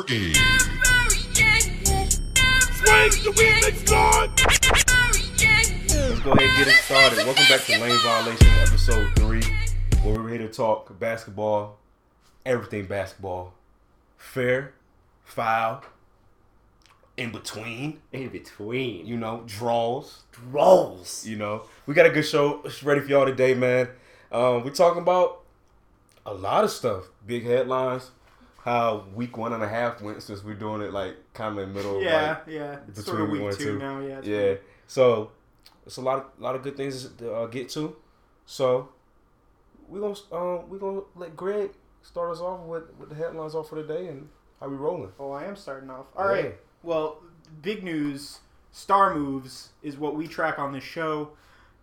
Turkey. Let's go ahead and get it started. Welcome back to Lane Violation episode three, where we're here to talk basketball, everything basketball, fair, foul, in between, In between. you know, draws. Rolls. You know, we got a good show ready for y'all today, man. Um, we're talking about a lot of stuff, big headlines, how week one and a half went since we're doing it like kind of in the middle. Yeah, like, yeah. It's between sort of week two two. now. Yeah. yeah. So it's a lot, of, lot of good things to uh, get to. So we gonna um, we gonna let Greg start us off with, with the headlines off for the day and how we rolling. Oh, I am starting off. All right. Yeah. Well, big news. Star moves is what we track on this show,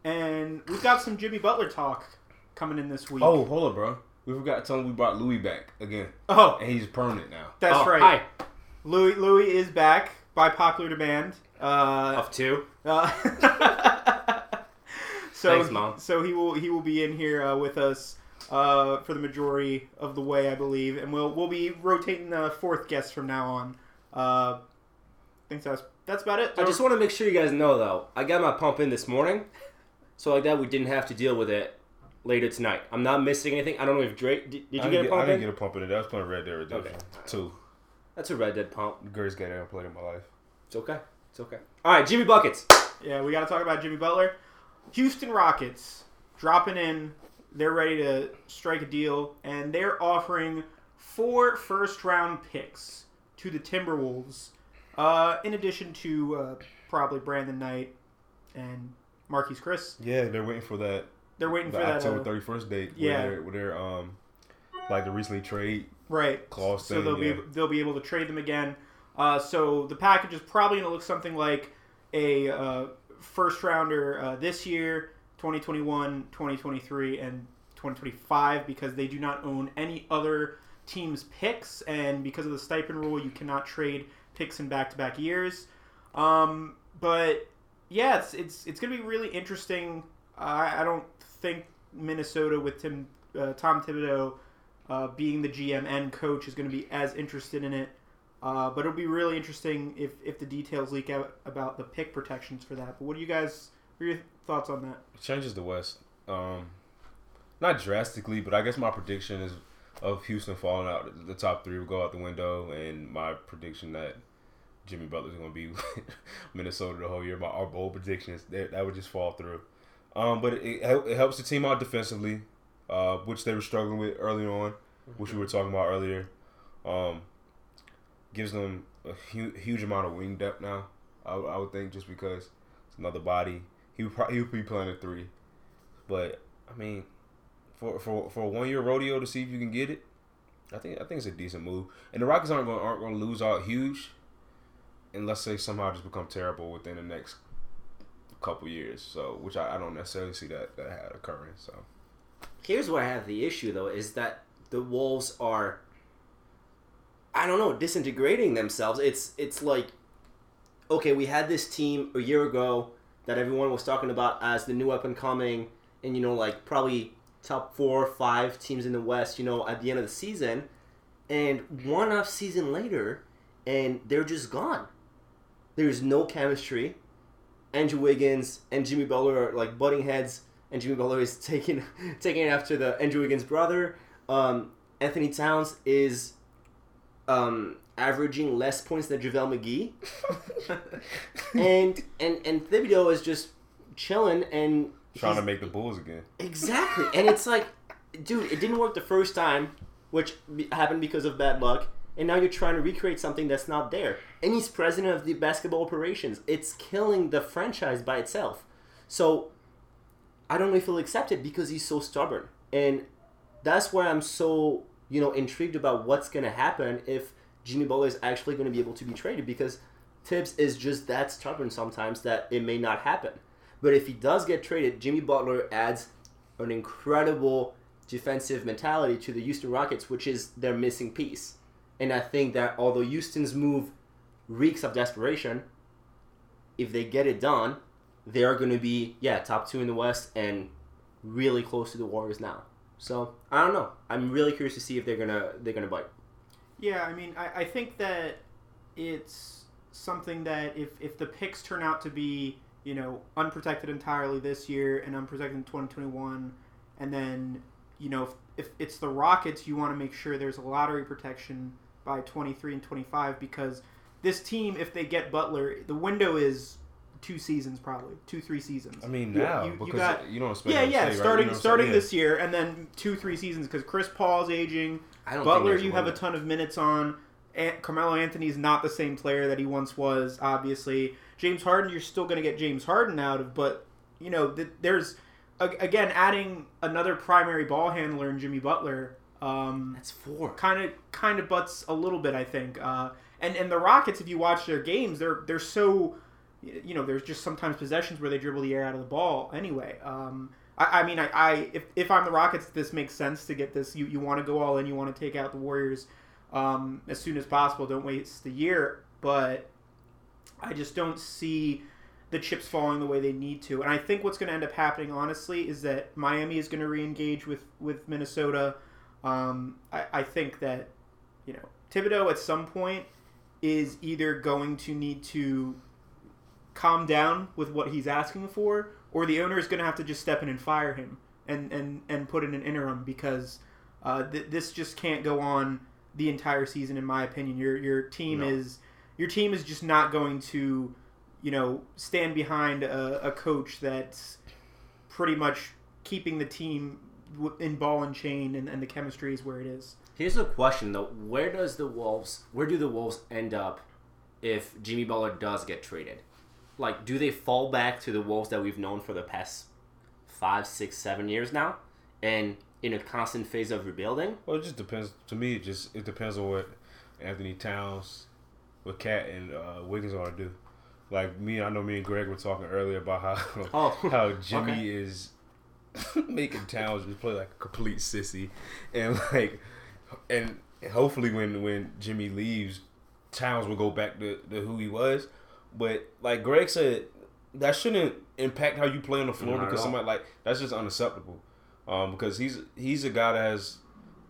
and we've got some Jimmy Butler talk coming in this week. Oh, hold up, bro. We forgot to tell him we brought Louis back again, oh, and he's permanent now. that's Oh, right. Hi. Louis Louis is back by popular demand. Uh, Of two. Uh, so Thanks, Mom. so he will he will be in here uh, with us uh, for the majority of the way, I believe, and we'll we'll be rotating the fourth guest from now on. Uh, I think that's that's about it. I just want to make sure you guys know, though, I got my pump in this morning, so like that we didn't have to deal with it later tonight. I'm not missing anything. I don't know if Drake. Did, did you didn't get a pump I didn't in? get a pump in it. I was playing Red Dead Redemption Okay. two. That's a Red Dead pump. The greatest game I ever played in my life. It's okay. It's okay. All right, Jimmy buckets. yeah, we got to talk about Jimmy Butler. Houston Rockets dropping in. They're ready to strike a deal, and they're offering four first round picks to the Timberwolves, uh, in addition to uh, probably Brandon Knight and Marquese Chriss. Yeah, they're waiting for that They're waiting the for that. October uh, thirty first date. yeah. where they're, where they're um like the recently trade. right clause so thing, they'll yeah. be they'll be able to trade them again. Uh, so the package is probably going to look something like a uh, first rounder uh, this year, 2021, 2023, and 2025 because they do not own any other team's picks, and because of the Stepien rule, you cannot trade picks in back-to-back years. Um, but yeah, it's it's it's going to be really interesting. I I don't think Minnesota with Tim uh, Tom Thibodeau uh, being the GM and coach is going to be as interested in it. Uh, but it'll be really interesting if, if the details leak out about the pick protections for that. But what do you guys? What are your thoughts on that? It changes the West. Um, not drastically, but I guess my prediction is of Houston falling out. The top three will go out the window, and my prediction that Jimmy Butler's going to be Minnesota the whole year. My our bold predictions that that would just fall through. Um, but it, it helps the team out defensively, uh, which they were struggling with early on, which we were talking about earlier. Um, gives them a hu- huge amount of wing depth now. I, would- think just because it's another body. He would probably he would be playing a three, but I mean, for for for a one year rodeo to see if you can get it, I think I think it's a decent move. And the Rockets aren't going aren't going to lose out huge, unless they somehow just become terrible within the next couple years. So which I, I don't necessarily see that that had occurring. So Here's where I have the issue, though, is that the Wolves are, I don't know, disintegrating themselves. It's it's like, okay, we had this team a year ago that everyone was talking about as the new up and coming, and you know, like probably top four or five teams in the West. You know, at the end of the season, and one off season later, and they're just gone. There's no chemistry. Andrew Wiggins and Jimmy Butler are like butting heads, and Jimmy Butler is taking taking after the Andrew Wiggins brother. Um, Anthony Towns is um, averaging less points than JaVale McGee, and and and Thibodeau is just chilling and trying to make the Bulls again. Exactly. And it's like, dude, it didn't work the first time, which happened because of bad luck. And now you're trying to recreate something that's not there. And he's president of the basketball operations. It's killing the franchise by itself. So I don't know if he'll accept it because he's so stubborn. And that's why I'm so, you know, intrigued about what's going to happen if Jimmy Butler is actually going to be able to be traded because Thibs is just that stubborn sometimes that it may not happen. But if he does get traded, Jimmy Butler adds an incredible defensive mentality to the Houston Rockets, which is their missing piece. And I think that although Houston's move reeks of desperation, if they get it done, they are going to be yeah top two in the West and really close to the Warriors now. So I don't know. I'm really curious to see if they're gonna they're gonna bite. Yeah, I mean, I, I think that it's something that if, if the picks turn out to be, you know, unprotected entirely this year and unprotected in 2021, and then, you know, if, if it's the Rockets, you want to make sure there's a lottery protection by 23 and 25 because this team, if they get Butler, the window is two seasons probably, two, three seasons. I mean, now you- you because got- you don't expect Yeah, them to yeah, stay, right? You starting know starting this year, and then two, three seasons because Chris Paul's aging. I don't Butler, think there's you have a ton of minutes on. An- Carmelo Anthony's not the same player that he once was. Obviously, James Harden, you're still going to get James Harden out of, but you know, th- there's again adding another primary ball handler in Jimmy Butler. Um, That's four. kind of kind of butts a little bit, I think. Uh, and and the Rockets, if you watch their games, they're they're so, you know, there's just sometimes possessions where they dribble the air out of the ball. Anyway, um, I, I mean, I, I if, if I'm the Rockets, this makes sense to get this. You you want to go all in, you want to take out the Warriors um, as soon as possible. Don't waste the year, but I just don't see the chips falling the way they need to. And I think what's going to end up happening, honestly, is that Miami is going to re-engage with with Minnesota. Um, I, I think that you know Thibodeau at some point is either going to need to calm down with what he's asking for, or the owner is going to have to just step in and fire him and and and put in an interim because uh, th- this just can't go on the entire season. In my opinion, your your team No. is your team is just not going to you know stand behind a, a coach that's pretty much keeping the team in ball and chain and, and the chemistry is where it is. Here's the question though: Where does the Wolves? Where do the Wolves end up if Jimmy Butler does get traded? Like, do they fall back to the Wolves that we've known for the past five, six, seven years now, and in a constant phase of rebuilding? Well, it just depends. To me, it just it depends on what Anthony Towns, what KAT and uh, Wiggins are to do. Like me, I know me and Greg were talking earlier about how Oh, how Jimmy okay. is making Towns just play like a complete sissy, and like, and hopefully when when Jimmy leaves, Towns will go back to, to who he was. But like Greg said, that shouldn't impact how you play on the floor Not because somebody like that's just unacceptable. Um, because he's he's a guy that has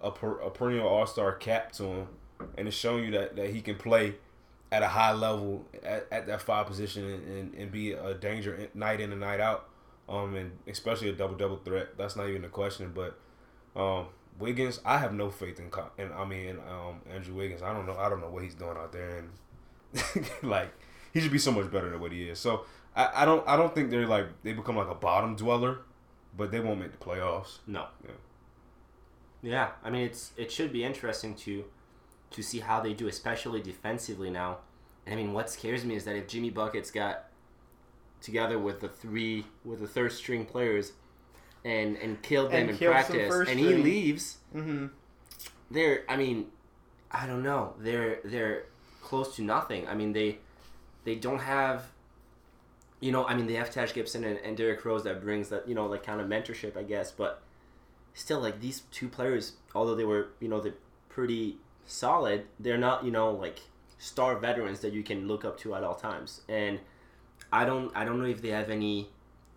a, per, a perennial All Star cap to him, and it's showing you that, that he can play at a high level at, at that five position and, and, and be a danger night in and night out. Um, and especially a double double threat. That's not even a question. But um, Wiggins, I have no faith in. And I mean, um, Andrew Wiggins. I don't know. I don't know what he's doing out there, and like he should be so much better than what he is. So I, I don't. I don't think they're like they become like a bottom dweller, but they won't make the playoffs. No. Yeah. Yeah, I mean it's it should be interesting to to see how they do, especially defensively now. And I mean, what scares me is that if Jimmy Buckets got together with the three with the third string players and and killed them And in practice, and he string. leaves, Mm-hmm. they're I mean, I don't know, they're they're close to nothing. I mean they they don't have. You know, I mean, they have Taj Gibson and, and Derrick Rose that brings that, you know, like kind of mentorship, I guess. But still, like these two players, although they were, you know, they're pretty solid, they're not, you know, like star veterans that you can look up to at all times. And I don't, I don't know if they have any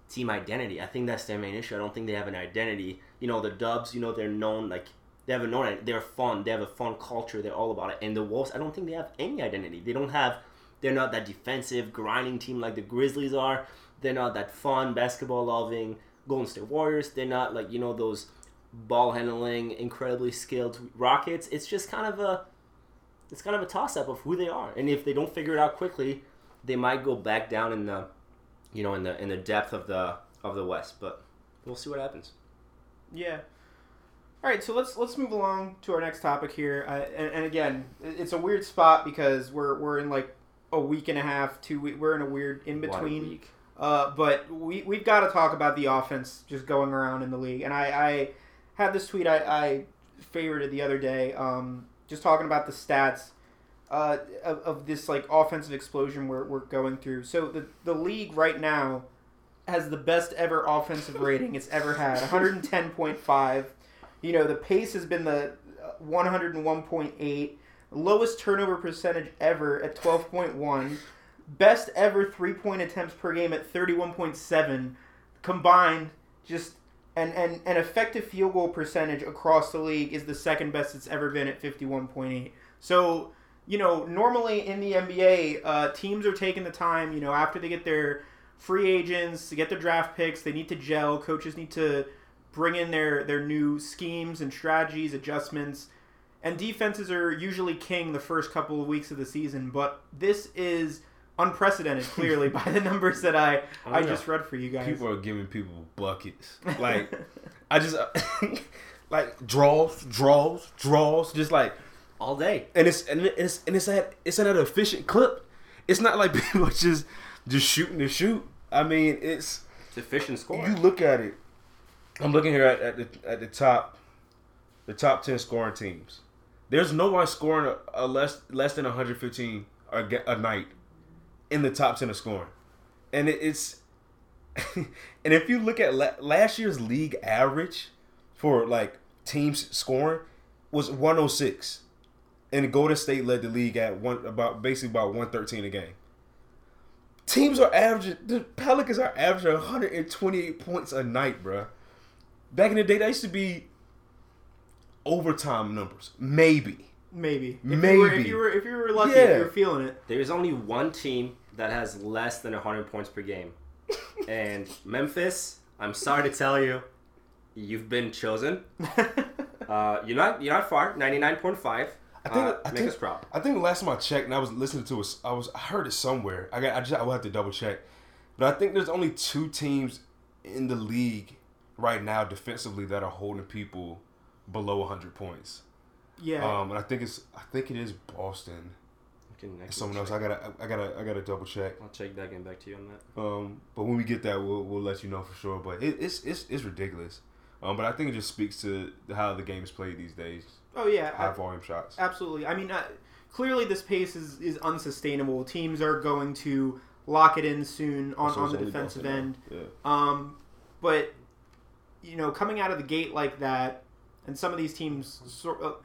team identity. I think that's their main issue. I don't think they have an identity. You know, the Dubs, you know, they're known like they have a known. They're fun. They have a fun culture. They're all about it. And the Wolves, I don't think they have any identity. They don't have. They're not that defensive, grinding team like the Grizzlies are. They're not that fun, basketball loving Golden State Warriors. They're not like you know those ball handling, incredibly skilled Rockets. It's just kind of a, it's kind of a toss up of who they are. And if they don't figure it out quickly, they might go back down in the, you know, in the in the depth of the of the West. But we'll see what happens. Yeah. All right, so let's let's move along to our next topic here. Uh, and, and again, it's a weird spot because we're we're in like a week and a half, two week. We're in a weird in between. week. Uh, but we we've got to talk about the offense just going around in the league. And I, I had this tweet I, I favorited the other day, um, just talking about the stats uh, of, of this like offensive explosion we're, we're going through. So the the league right now has the best ever offensive rating it's ever had, 110.5. You know the pace has been the uh, 101.8, lowest turnover percentage ever at 12.1 best ever three point attempts per game at 31.7 combined just and, and an effective field goal percentage across the league is the second best it's ever been at 51.8. So, you know, normally in the NBA, uh, teams are taking the time, you know, after they get their free agents, to get their draft picks, they need to gel. Coaches need to bring in their, their new schemes and strategies, adjustments. And defenses are usually king the first couple of weeks of the season, but this is unprecedented, clearly, by the numbers that I, Oh, I yeah. just read for you guys. People are giving people buckets. Like I just like draws, draws, draws, just like all day. and it's and it's and it's at it's at an efficient clip. It's not like people are just just shooting to shoot. I mean, it's It's efficient score. you look at it. I'm looking here at, at the at the top, the top ten scoring teams. There's no one scoring a, a less less than 115 a, a night in the top ten of scoring, and it, it's and if you look at la- last year's league average for like teams scoring was 106, and Golden State led the league at one about basically about 113 a game. Teams are averaging. The Pelicans are averaging 128 points a night, bruh. Back in the day, that used to be overtime numbers, maybe. Maybe. If You were, if Maybe. you were if you were lucky, Yeah. if you were feeling it. There's only one team that has less than 100 points per game. and Memphis, I'm sorry to tell you, you've been chosen. Uh, you're not you're not far. 99.5. I think. Uh, I think, proud. I think the last time I checked, and I was listening to it, I was I heard it somewhere. I got. I just I will have to double check, but I think there's only two teams in the league right now defensively that are holding people below 100 points. yeah. Um, and I think it's I think it is Boston. Okay, next Someone else. I gotta I gotta I gotta double check. I'll check that. Get back to you on that. Um, but when we get that, we'll we'll let you know for sure. But it, it's it's it's ridiculous. Um, but I think it just speaks to how the game is played these days. oh yeah. High I- volume shots. absolutely. I mean, uh, clearly this pace is, is unsustainable. Teams are going to lock it in soon on, So on the defensive end. Yeah. Um, but you know, coming out of the gate like that, and some of these teams, sort of,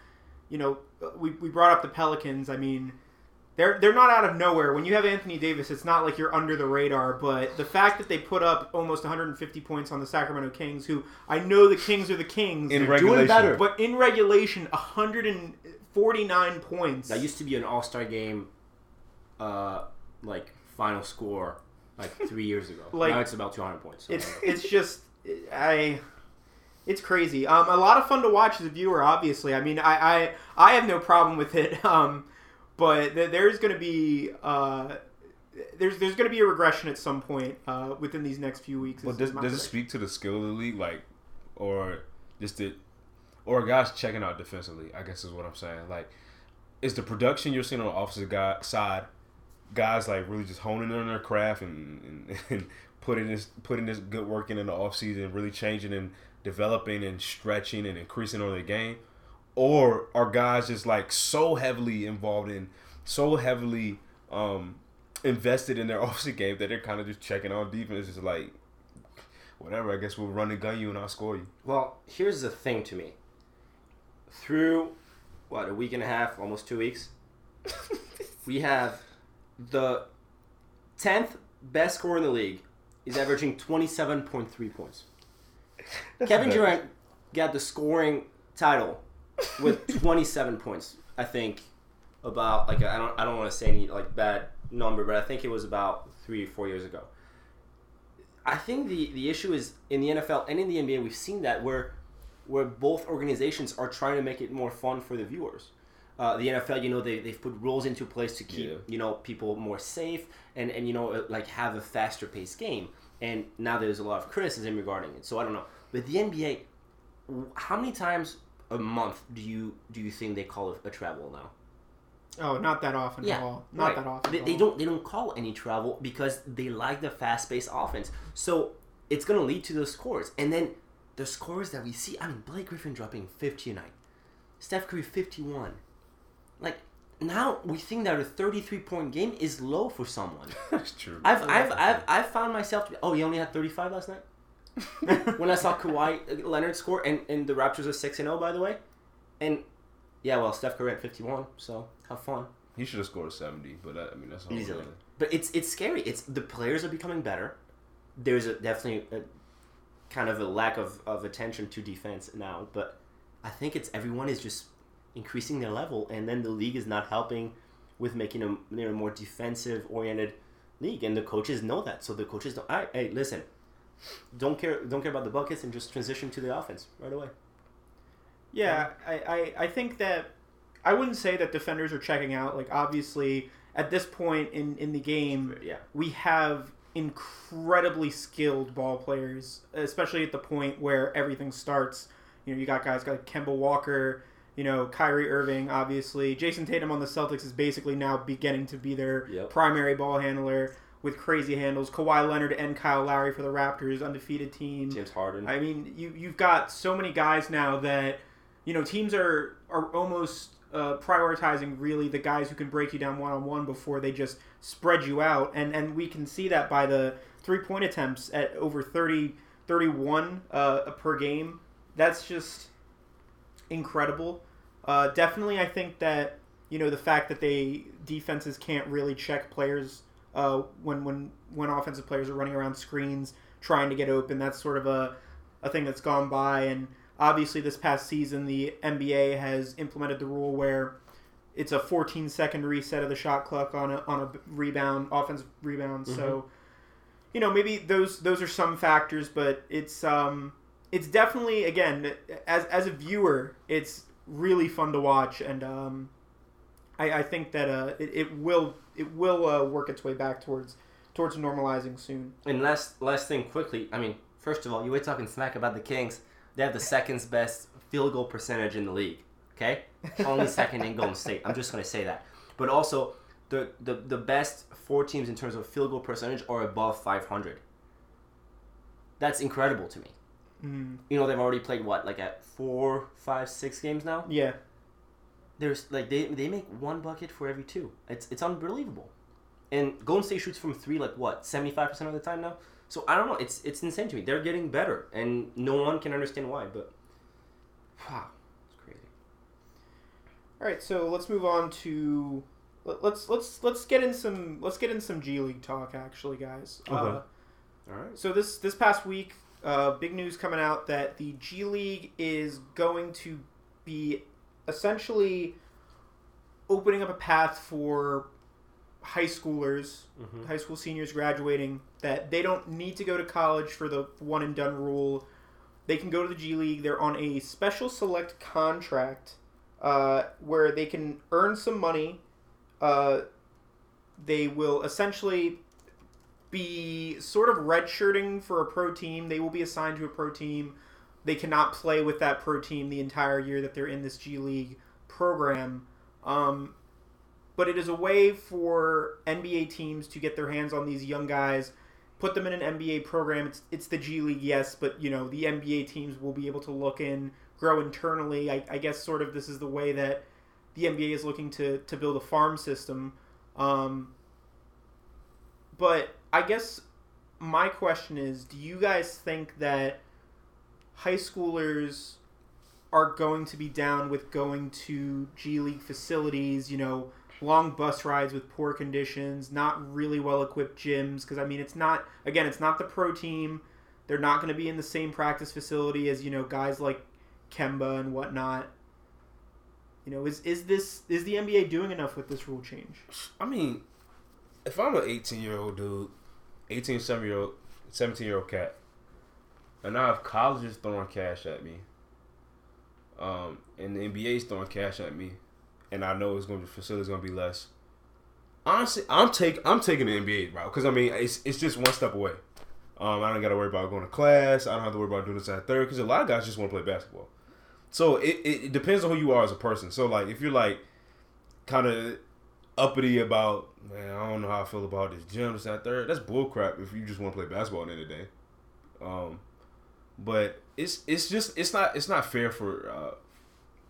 you know, we, we brought up the Pelicans. I mean, they're they're not out of nowhere. When you have Anthony Davis, it's not like you're under the radar. But the fact that they put up almost 150 points on the Sacramento Kings, who I know the Kings are the Kings, In They're regulation. doing better. but in regulation, 149 points. That used to be an All Star game, uh, like final score, like three years ago. Like- now it's about 200 points. so- it's it's just I it's crazy. Um, a lot of fun to watch as a viewer. Obviously, I mean, I I, I have no problem with it. Um, but th- there's going to be uh, there's there's going to be a regression at some point uh, within these next few weeks. Well, does, does it speak to the skill of the league, like, or just the, or guys checking out defensively? I guess is what I'm saying. Like, is the production you're seeing on the offensive guy side, guys like really just honing in on their craft and, and, and putting this putting this good work in in the offseason, really changing and developing and stretching and increasing on their game, or are guys just like so heavily involved in, so heavily um, invested in their offseason game that they're kind of just checking on defense, just like whatever. I guess we'll run and gun you and I'll score you. Well, here's the thing to me. Through what a week and a half, almost two weeks, we have the tenth best scorer in the league is averaging twenty seven point three points. Kevin. Durant got the scoring title with twenty seven points. I think about like I don't I don't want to say any like bad number, but I think it was about three or four years ago. I think the, the issue is in the NFL and in the NBA we've seen that where where both organizations are trying to make it more fun for the viewers. Uh, the NFL, you know, they, they've put rules into place to keep Yeah. you know people more safe and and you know uh, like have a faster paced game. And now there's a lot of criticism regarding it. So I don't know. But the NBA, how many times a month do you do you think they call a, a travel now? Oh, not that often Yeah, at all. Not right. that often. They, at they all. don't they don't call any travel because they like the fast paced offense. So it's gonna lead to those scores, and then the scores that we see. I mean, Blake Griffin dropping fifty a night, Steph Curry fifty one. Like now we think that a thirty three point game is low for someone. That's true. I've I've I've, I've found myself to be. Oh, he only had thirty five last night. when I saw Kawhi Leonard score, and, and the Raptors are six and zero by the way, and yeah, well Steph Curry at fifty one. So have fun. He should have scored seventy, but that, I mean that's Easily. really- But it's it's scary. It's the players are becoming better. There's a definitely a kind of a lack of, of attention to defense now. But I think it's everyone is just increasing their level, and then the league is not helping with making a you know, more defensive oriented league, and the coaches know that. So the coaches don't. I, hey, listen, don't care don't care about the buckets and just transition to the offense right away. Yeah, I, I, I think that I wouldn't say that defenders are checking out. Like obviously at this point in, in the game, Yeah. we have incredibly skilled ball players, especially at the point where everything starts. You know, you got guys like Kemba Walker, you know, Kyrie Irving, obviously. Jayson Tatum on the Celtics is basically now beginning to be their Yep. primary ball handler with crazy handles. Kawhi Leonard and Kyle Lowry for the Raptors, undefeated team. James Harden. I mean, you you've got so many guys now that you know teams are are almost uh, prioritizing really the guys who can break you down one on one before they just spread you out, and and we can see that by the three point attempts at over 30, 31 uh, per game. That's just incredible. Uh, definitely, I think that you know the fact that they defenses can't really check players uh, when when when offensive players are running around screens trying to get open. That's sort of a a thing that's gone by. And obviously, this past season, the NBA has implemented the rule where it's a 14 second reset of the shot clock on a on a rebound, offensive rebound. So, you know, maybe those those are some factors, but it's um it's definitely again as as a viewer, it's really fun to watch, and um, I, I think that uh it, it will it will uh, work its way back towards towards normalizing soon. And last last thing quickly, I mean, first of all, you were talking smack about the Kings. They have the second best field goal percentage in the league. Okay, only second in Golden State. I'm just gonna say that. But also, the the the best four teams in terms of field goal percentage are above 500. That's incredible to me. Mm, You know, they've already played what, like at four, five, six games now. yeah, There's like they they make one bucket for every two. It's it's unbelievable. And Golden State shoots from three like what seventy five percent of the time now. So I don't know. It's it's insane to me. They're getting better, and no one can understand why. But wow, it's crazy. All right, so let's move on to let- let's let's let's get in some let's get in some G League talk actually, guys. Uh, All right. so this this past week, uh, big news coming out that the G League is going to be essentially opening up a path for high schoolers, Mhm. high school seniors graduating that they don't need to go to college for the one and done rule. They can go to the G League. They're on a special select contract uh, where they can earn some money. Uh, they will essentially be sort of redshirting for a pro team. They will be assigned to a pro team. They cannot play with that pro team the entire year that they're in this G League program. Um, but it is a way for NBA teams to get their hands on these young guys, put them in an NBA program. It's, it's the G League, yes, but you know the NBA teams will be able to look in, grow internally. I, I guess sort of this is the way that the NBA is looking to to build a farm system. Um, but I guess my question is, do you guys think that high schoolers are going to be down with going to G League facilities, you know, long bus rides with poor conditions, not really well equipped gyms. Because, I mean, it's not, again, it's not the pro team. They're not going to be in the same practice facility as, you know, guys like Kemba and whatnot. You know, is, is this, is the NBA doing enough with this rule change? I mean, if I'm an 18 year old dude, 18, 17 year old, 17 year old cat, and I have colleges throwing cash at me, um, and the NBA's throwing cash at me, and I know it's going to facilities going to be less. Honestly, I'm take I'm taking the NBA route because I mean it's it's just one step away. Um, I don't got to worry about going to class. I don't have to worry about doing this at third because a lot of guys just want to play basketball. So it, it, depends on who you are as a person. So like if you're like kind of uppity about man, I don't know how I feel about this gym, this that third. That's bullcrap if you just want to play basketball at the end of the day. Um, but it's it's just it's not it's not fair for uh,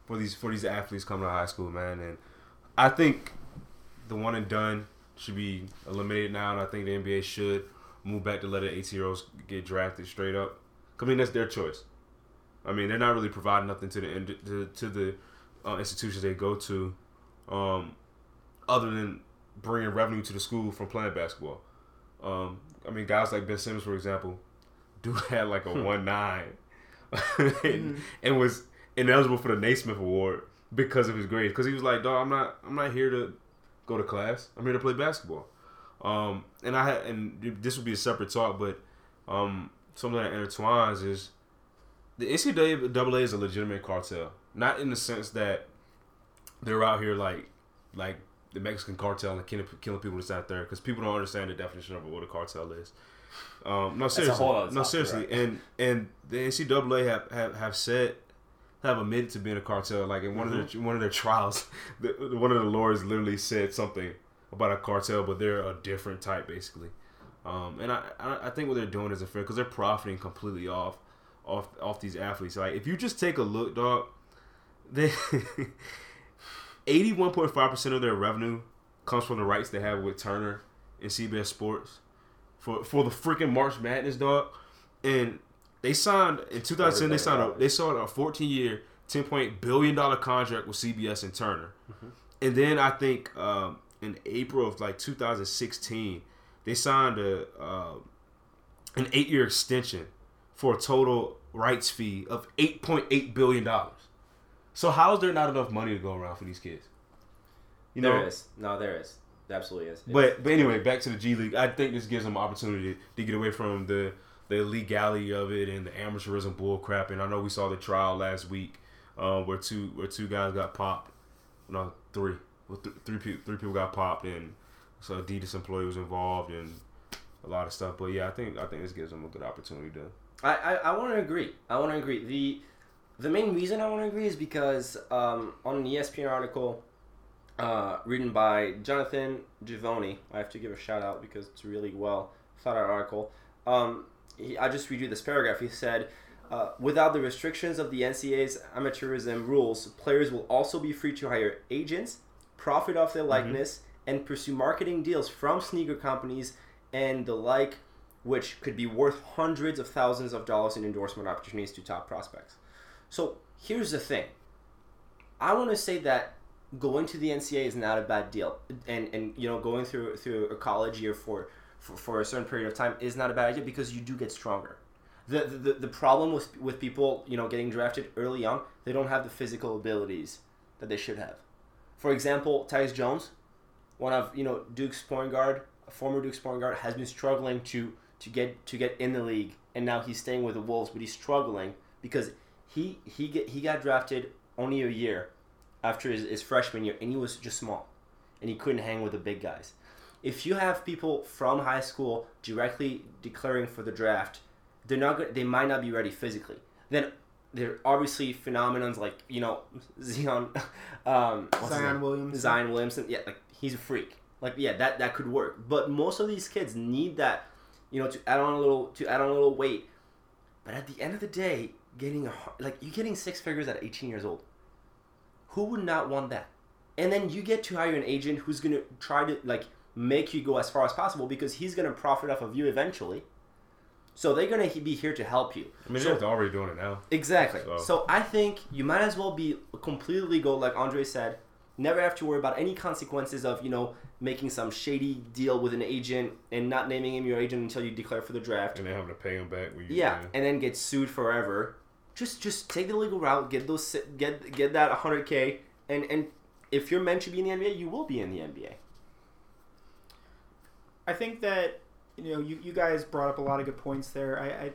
for these for these athletes coming to high school, man. And I think the one and done should be eliminated now, and I think the NBA should move back to letting 18 year olds get drafted straight up. I mean that's their choice. I mean they're not really providing nothing to the to, to the uh, institutions they go to, um, other than bringing revenue to the school from playing basketball. Um, I mean guys like Ben Simmons, for example, dude had like a Hmm. one nine, Mm-hmm. and, and was ineligible for the Naismith Award because of his grades. Because he was like, "Dog, I'm not, I'm not here to go to class. I'm here to play basketball." Um, and I had, and this would be a separate talk, but um, something that intertwines is the NCAA is a legitimate cartel, not in the sense that they're out here like, like the Mexican cartel and killing, killing people that's out there because people don't understand the definition of what a cartel is. Um, no, seriously, no, seriously, right? and and the NCAA have, have, have said have admitted to being a cartel. Like in one of Mm-hmm. their one of their trials, the, one of the lawyers literally said something about a cartel, but they're a different type, basically. Um, and I, I I think what they're doing is unfair because they're profiting completely off off off these athletes. Like if you just take a look, dog, they eighty one point five percent of their revenue comes from the rights they have with Turner and CBS Sports for for the freaking March Madness, dog. And they signed in 2010. They signed a they signed a 14 year, 10 point billion dollar contract with CBS and Turner. And then I think um, in April of like 2016, they signed a uh, an eight year extension for a total rights fee of 8.8 billion dollars. So how is there not enough money to go around for these kids? You know, there is. No, there is. There absolutely is. but but anyway, back to the G League. I think this gives them an opportunity to get away from the the legality of it and the amateurism bull crap. And I know we saw the trial last week uh, where two where two guys got popped. No, three. Well, th- three people three people got popped and so Adidas employee was involved and a lot of stuff. But yeah, I think I think this gives them a good opportunity to. I, I, I want to agree. I want to agree. The the main reason I want to agree is because um, on an ESPN article uh, written by Jonathan Givony, I have to give a shout out because it's really well thought out article. Um, he, I just read you this paragraph. He said, uh, without the restrictions of the NCAA's amateurism rules, players will also be free to hire agents, profit off their likeness, and pursue marketing deals from sneaker companies and the like, which could be worth hundreds of thousands of dollars in endorsement opportunities to top prospects. So here's the thing. I want to say that going to the NCAA is not a bad deal, and and you know going through through a college year for for, for a certain period of time is not a bad idea because you do get stronger. The, the, the problem with, with people you know getting drafted early on they don't have the physical abilities that they should have. For example, Tyus Jones, one of you know Duke's point guard, a former Duke's point guard, has been struggling to to get to get in the league, and now he's staying with the Wolves, but he's struggling because he he get he got drafted only a year after his, his freshman year, and he was just small, and he couldn't hang with the big guys. If you have people from high school directly declaring for the draft, they're not go- they might not be ready physically. Then there are obviously phenomenons like you know Zion, um, Zion name? Williams. Zion Williamson. Yeah, like he's a freak. Like yeah, that that could work. But most of these kids need that, you know, to add on a little to add on a little weight. But at the end of the day, getting a like you're getting six figures at 18 years old. Who would not want that? And then you get to hire an agent who's gonna try to like make you go as far as possible because he's gonna profit off of you eventually. So they're gonna be here to help you. I mean, So- they're already doing it now. Exactly. So- So. I think you might as well be completely legal, like Andre said. Never have to worry about any consequences of you know making some shady deal with an agent and not naming him your agent until you declare for the draft. And then having to pay him back. When you, Yeah, and then get sued forever. Just just take the legal route, get those get get that 100k, and and if you're meant to be in the NBA, you will be in the NBA. I think that you know you, you guys brought up a lot of good points there. I I,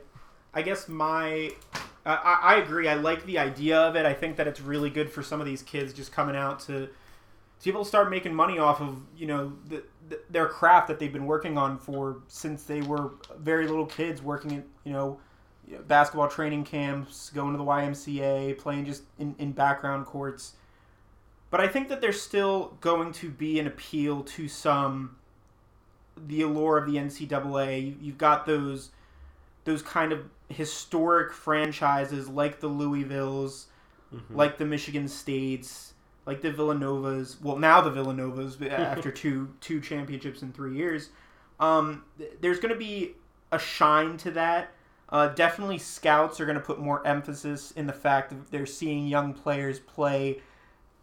I guess my I, I agree. I like the idea of it. I think that it's really good for some of these kids just coming out to to start making money off of you know the, the, their craft that they've been working on for since they were very little kids, working at you know, basketball training camps, going to the YMCA, playing just in, in background courts. But I think that there's still going to be an appeal to some the allure of the NCAA. You- You've got those those kind of historic franchises like the Louisvilles, like the Michigan States, like the Villanovas. Well, now the Villanovas after two two championships in three years. Um, th- there's going to be a shine to that. Uh, definitely, scouts are going to put more emphasis in the fact that they're seeing young players play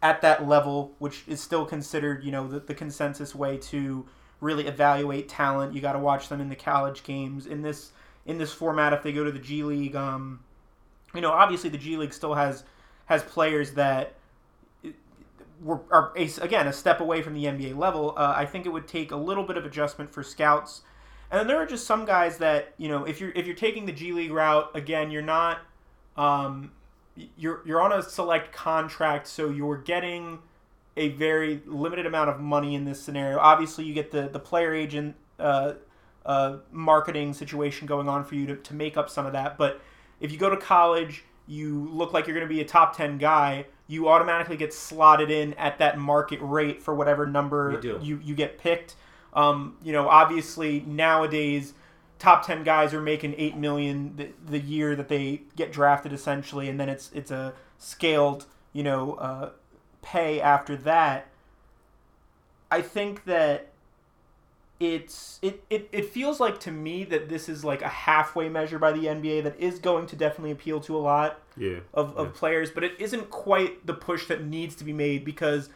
at that level, which is still considered, you know, the, the consensus way to really evaluate talent. You got to watch them in the college games. In this in this format if they go to the G League. Um, you know, obviously the G League still has has players that were are again a step away from the NBA level. Uh, I think it would take a little bit of adjustment for scouts, and then there are just some guys that you know if you're if you're taking the G League route again, you're not um, you're you're on a select contract, so you're getting a very limited amount of money in this scenario. Obviously, you get the the player agent uh, uh, marketing situation going on for you to, to make up some of that, but if you go to college, you look like you're going to be a top 10 guy, you automatically get slotted in at that market rate for whatever number You you, you get picked. Um, you know, obviously nowadays, top 10 guys are making 8 million the, the year that they get drafted essentially, and then it's, it's a scaled, you know, uh, pay after that. I think that it's it, it it feels like to me that this is like a halfway measure by the NBA that is going to definitely appeal to a lot Yeah. of, of Yeah. players, but it isn't quite the push that needs to be made because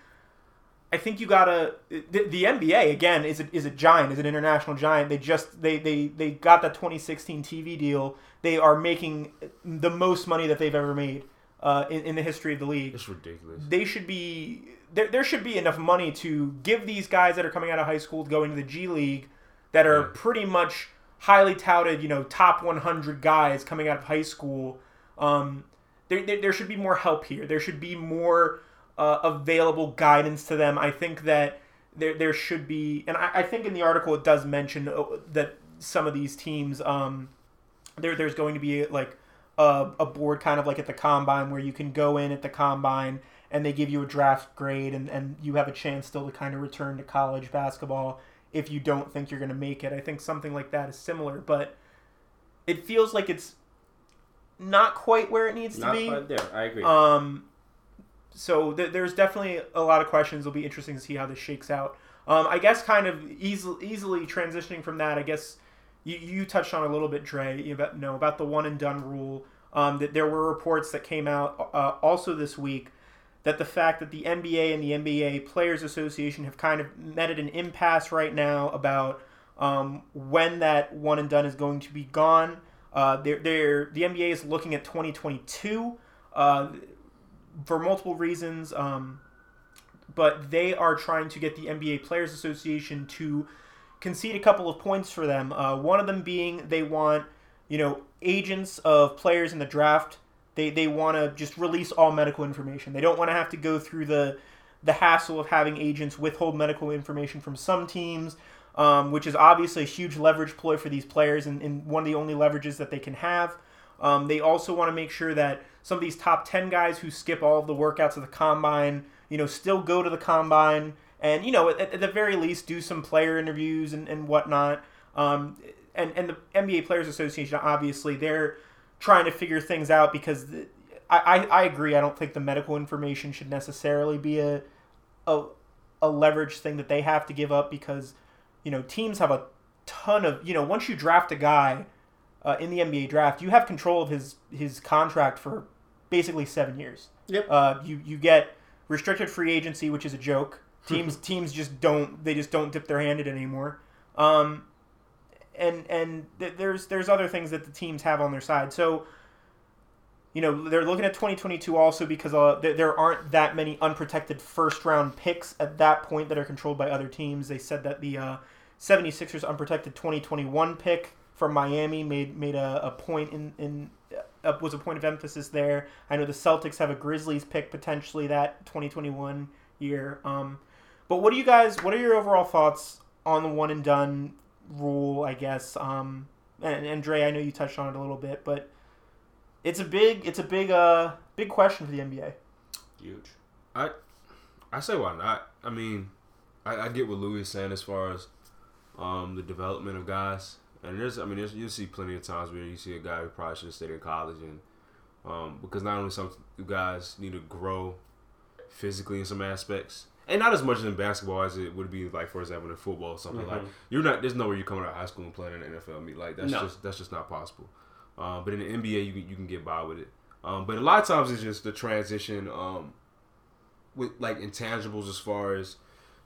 I think you gotta the, the NBA again is a, is a giant, is an international giant. They just they, they they got that 2016 TV deal. They are making the most money that they've ever made uh, in, in the history of the league It's ridiculous. they should be there, there should be enough money to give these guys that are coming out of high school going to the G League that are Yeah. pretty much highly touted, you know, top 100 guys coming out of high school. Um, there, there, there should be more help here. There should be more uh, available guidance to them. I think that there, there should be, and I, I think in the article it does mention uh, that some of these teams, um, there, there's going to be like a, a board kind of like at the combine where you can go in at the combine and they give you a draft grade and, and you have a chance still to kind of return to college basketball if you don't think you're going to make it. I think something like that is similar, but it feels like it's not quite where it needs to Not be. quite there. I agree. Um, so th- there's definitely a lot of questions. It'll be interesting to see how this shakes out. Um, I guess kind of easily easily transitioning from that. I guess you, you touched on a little bit, Dre. You about, know about the one and done rule. Um, that there were reports that came out uh, also this week that the fact that the NBA and the NBA Players Association have kind of met at an impasse right now about um, when that one and done is going to be gone. Uh, they're, they're, the NBA is looking at 2022 uh, for multiple reasons, um, but they are trying to get the NBA Players Association to concede a couple of points for them. Uh, one of them being they want, you know, agents of players in the draft. They, they want to just release all medical information. They don't want to have to go through the the hassle of having agents withhold medical information from some teams, um, which is obviously a huge leverage ploy for these players and, and one of the only leverages that they can have. Um, they also want to make sure that some of these top 10 guys who skip all of the workouts of the combine, you know, still go to the combine and, you know, at, at the very least do some player interviews and, and whatnot. Um, and, and the NBA Players Association, obviously, they're trying to figure things out because the, I, I, I agree. I don't think the medical information should necessarily be a, a, a leverage thing that they have to give up because, you know, teams have a ton of, you know, once you draft a guy uh, in the NBA draft, you have control of his, his contract for basically seven years. Yep. Uh, you, you get restricted free agency, which is a joke. Teams teams just don't they just don't dip their hand in it anymore. Um, and and th- there's there's other things that the teams have on their side. So you know they're looking at 2022 also because uh, th- there aren't that many unprotected first round picks at that point that are controlled by other teams. They said that the uh, 76ers unprotected 2021 pick from Miami made made a, a point in in uh, was a point of emphasis there. I know the Celtics have a Grizzlies pick potentially that 2021 year. Um, but what do you guys? What are your overall thoughts on the one and done rule? I guess. Um, and, and Dre, I know you touched on it a little bit, but it's a big, it's a big, uh, big question for the NBA. Huge. I I say why not? I mean, I, I get what Louis is saying as far as um, the development of guys, and there's I mean there's, you see plenty of times where you see a guy who probably should have stayed in college, and um, because not only some you guys need to grow physically in some aspects, and not as much in basketball as it would be like for example in football or something like Mhm. you're not there's nowhere you're coming out of high school and playing in the NFL. Mean, like that's No. just that's just not possible. Um, but in the NBA, you can, you can get by with it. Um, but a lot of times it's just the transition um, with like intangibles as far as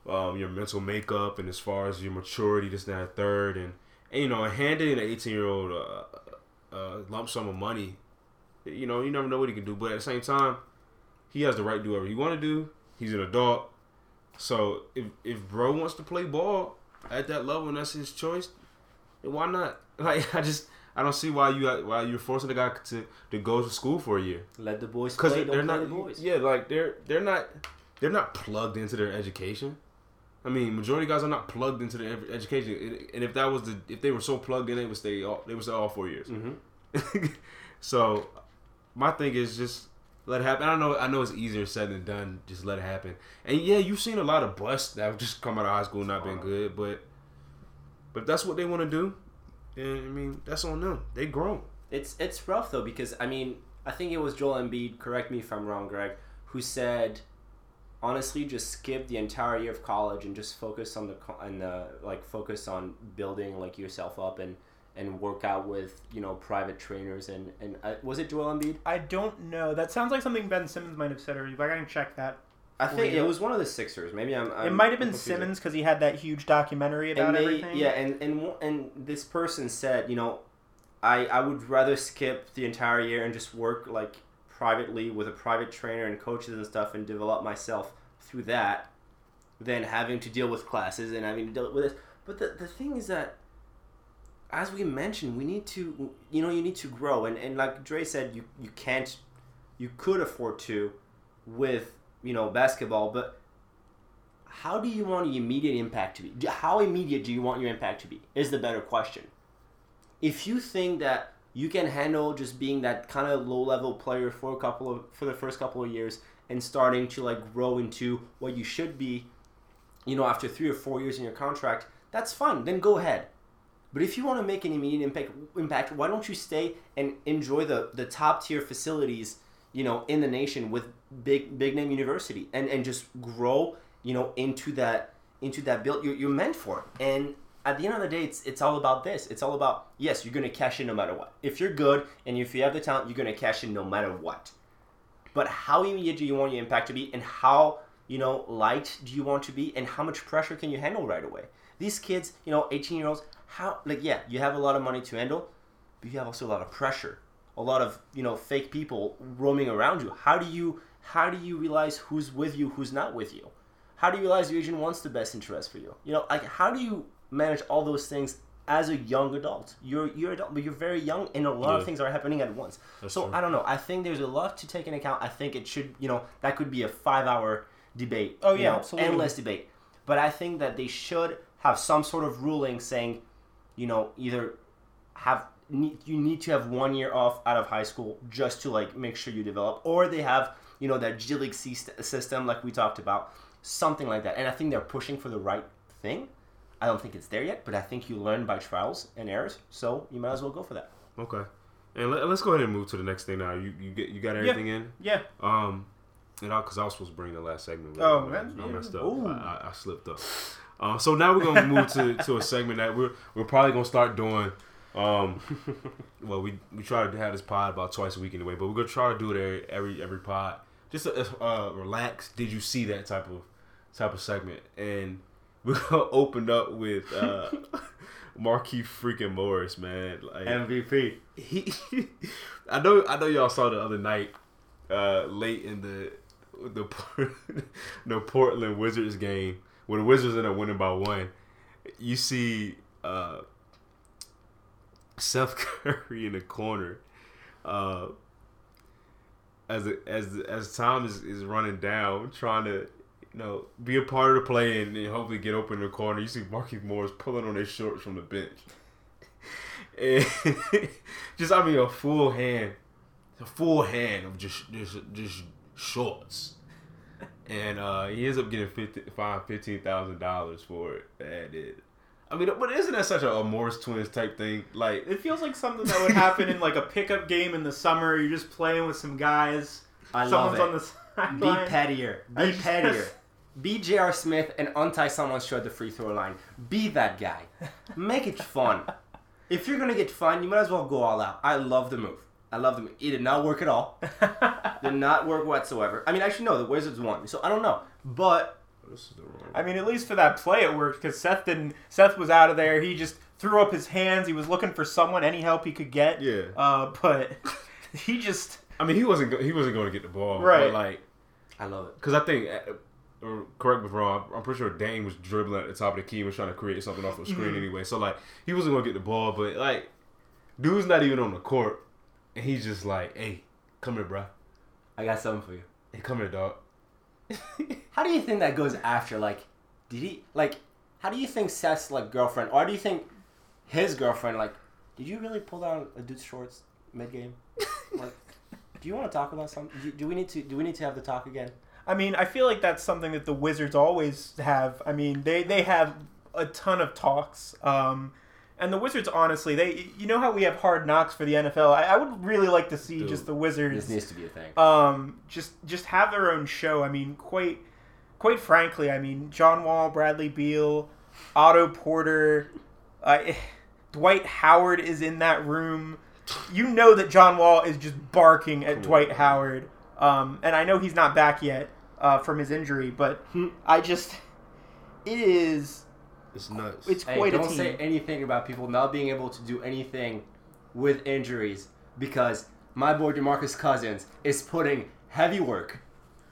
um, your mental makeup and as far as your maturity, this, that, and third, and and you know, handing an 18 year old uh, uh, lump sum of money, you know, you never know what he can do. But at the same time, he has the right to do whatever he want to do. He's an adult, so if if bro wants to play ball at that level and that's his choice, then why not? Like I just. I don't see why you why you're forcing the guy to, to go to school for a year Let the boys play. they're not the boys. yeah like they're they're not they're not plugged into their education. I mean, majority of guys are not plugged into their education, And- and if that was the if they were so plugged in, they would stay all they would stay all four years. Mm-hmm. so my thing is just let it happen. I know I know it's easier said than done. Just let it happen. And yeah, you've seen a lot of busts that have just come out of high school not been good, but but if that's what they want to do. And I mean, that's on them. They grown. It's it's rough though because I mean I think it was Joel Embiid. Correct me if I'm wrong, Greg, who said, honestly, just skip the entire year of college and just focus on the and the like focus on building like yourself up and and work out with you know private trainers and and uh, was it Joel Embiid? I don't know. That sounds like something Ben Simmons might have said already, but I can check that. I think it was one of the Sixers. Maybe I'm. I'm it might have been confusing. Simmons because he had that huge documentary about and they, everything. Yeah, and, and and this person said, you know, I I would rather skip the entire year and just work like privately with a private trainer and coaches and stuff and develop myself through that than having to deal with classes and having to deal with this. But the, the thing is that as we mentioned, we need to you know, you need to grow and, and like Dre said, you, you can't you could afford to with, you know, basketball, but how do you want your immediate impact to be? How immediate do you want your impact to be? Is the better question. If you think that you can handle just being that kind of low level player for a couple of for the first couple of years and starting to like grow into what you should be, you know, after three or four years in your contract, that's fine. Then go ahead. But if you want to make an immediate impact, impact, why don't you stay and enjoy the, the top tier facilities, you know, in the nation with big big name university and, and just grow, you know, into that into that build you're, you're meant for. And at the end of the day, it's it's all about this. It's all about yes, you're gonna cash in no matter what. If you're good and if you have the talent, you're gonna cash in no matter what. But how immediate do you want your impact to be, and how you know light do you want to be, and how much pressure can you handle right away? These kids, you know, 18 year olds, how like yeah, you have a lot of money to handle, but you have also a lot of pressure, a lot of you know fake people roaming around you. How do you how do you realize who's with you, who's not with you? How do you realize your agent wants the best interest for you? You know, like how do you manage all those things as a young adult? You're you're adult, but you're very young, and a lot of things are happening at once. That's so true. I don't know. I think there's a lot to take into account. I think it should, you know, that could be a five-hour debate. Oh, you yeah, know, absolutely. endless debate. But I think that they should have some sort of ruling saying, you know, either have you need to have one year off out of high school just to like make sure you develop, or they have you know that G League system like we talked about, something like that. And I think they're pushing for the right thing. I don't think it's there yet, but I think you learn by trials and errors, so you might as well go for that. Okay. And let, us go ahead and move to the next thing now. You you get you got everything in. Yeah. Um, and I because I was supposed to bring the last segment. but Oh, man. I messed up. I, I, I slipped up. Uh, so now we're gonna move to, to a segment that we're we're probably gonna start doing. Um, well, we we try to have this pod about twice a week anyway, but we're gonna try to do it every every, every pod. Just a, uh, relax. Did you see that type of type of segment? And we're gonna open up with uh, Markieff freaking Morris, man. Like, MVP. he I know I know y'all saw the other night uh late in the the the Portland Wizards game where the Wizards ended up winning by one. You see uh Seth Curry in the corner uh as as as time is, is running down trying to you know be a part of the play and, and hopefully get open in the corner. You see Markieff Morris pulling on his shorts from the bench. And just I mean a full hand, a full hand of just just just shorts, and uh, he ends up getting 50, fined fifteen thousand dollars for it. And it, I mean, but isn't that such a, a Morris twins type thing? Like, It feels like something that would happen in like a pickup game in the summer. You're just playing with some guys. I Someone's love on it. the sideline. Be pettier. Be just- pettier. Be J.R. Smith and untie someone short the free throw line. Be that guy. Make it fun. If you're gonna get fun, you might as well go all out. I love the move. I love the move. It did not work at all. did not work whatsoever. I mean, actually, no. The Wizards won, so I don't know. But this is the wrong. I mean, at least for that play, it worked because Seth didn't. Seth was out of there. He just threw up his hands. He was looking for someone, any help he could get. yeah. Uh, but he just I mean, he wasn't go- he wasn't going to get the ball, Right. But like, I love it. because I think, uh, or correct me if I'm wrong. I'm pretty sure Dame was dribbling at the top of the key and was trying to create something off the screen Mhm. anyway. So like, he wasn't going to get the ball, but like, dude's not even on the court, and he's just like, "Hey, come here, bro. I got something for you. Hey, come here, dog." How do you think that goes after? Like, did he like? How do you think Seth's like girlfriend, or do you think his girlfriend like? Did you really pull down a dude's shorts mid game? Like, do you want to talk about something? Do, do we need to? Do we need to have the talk again? I mean, I feel like that's something that the Wizards always have. I mean, they they have a ton of talks. Um, and the Wizards, honestly, they you know how we have hard knocks for the NFL. I, I would really like to see Dude, just the This Wizards, needs to be a thing. um, just just have their own show. I mean, quite quite frankly, I mean, John Wall, Bradley Beal, Otto Porter, uh, Dwight Howard is in that room. You know that John Wall is just barking at Come Dwight. Howard. Um, and I know he's not back yet uh, from his injury, but I just it is It's nuts. it's Hey, quite a don't team. say anything about people not being able to do anything with injuries because my boy Demarcus Cousins is putting heavy work,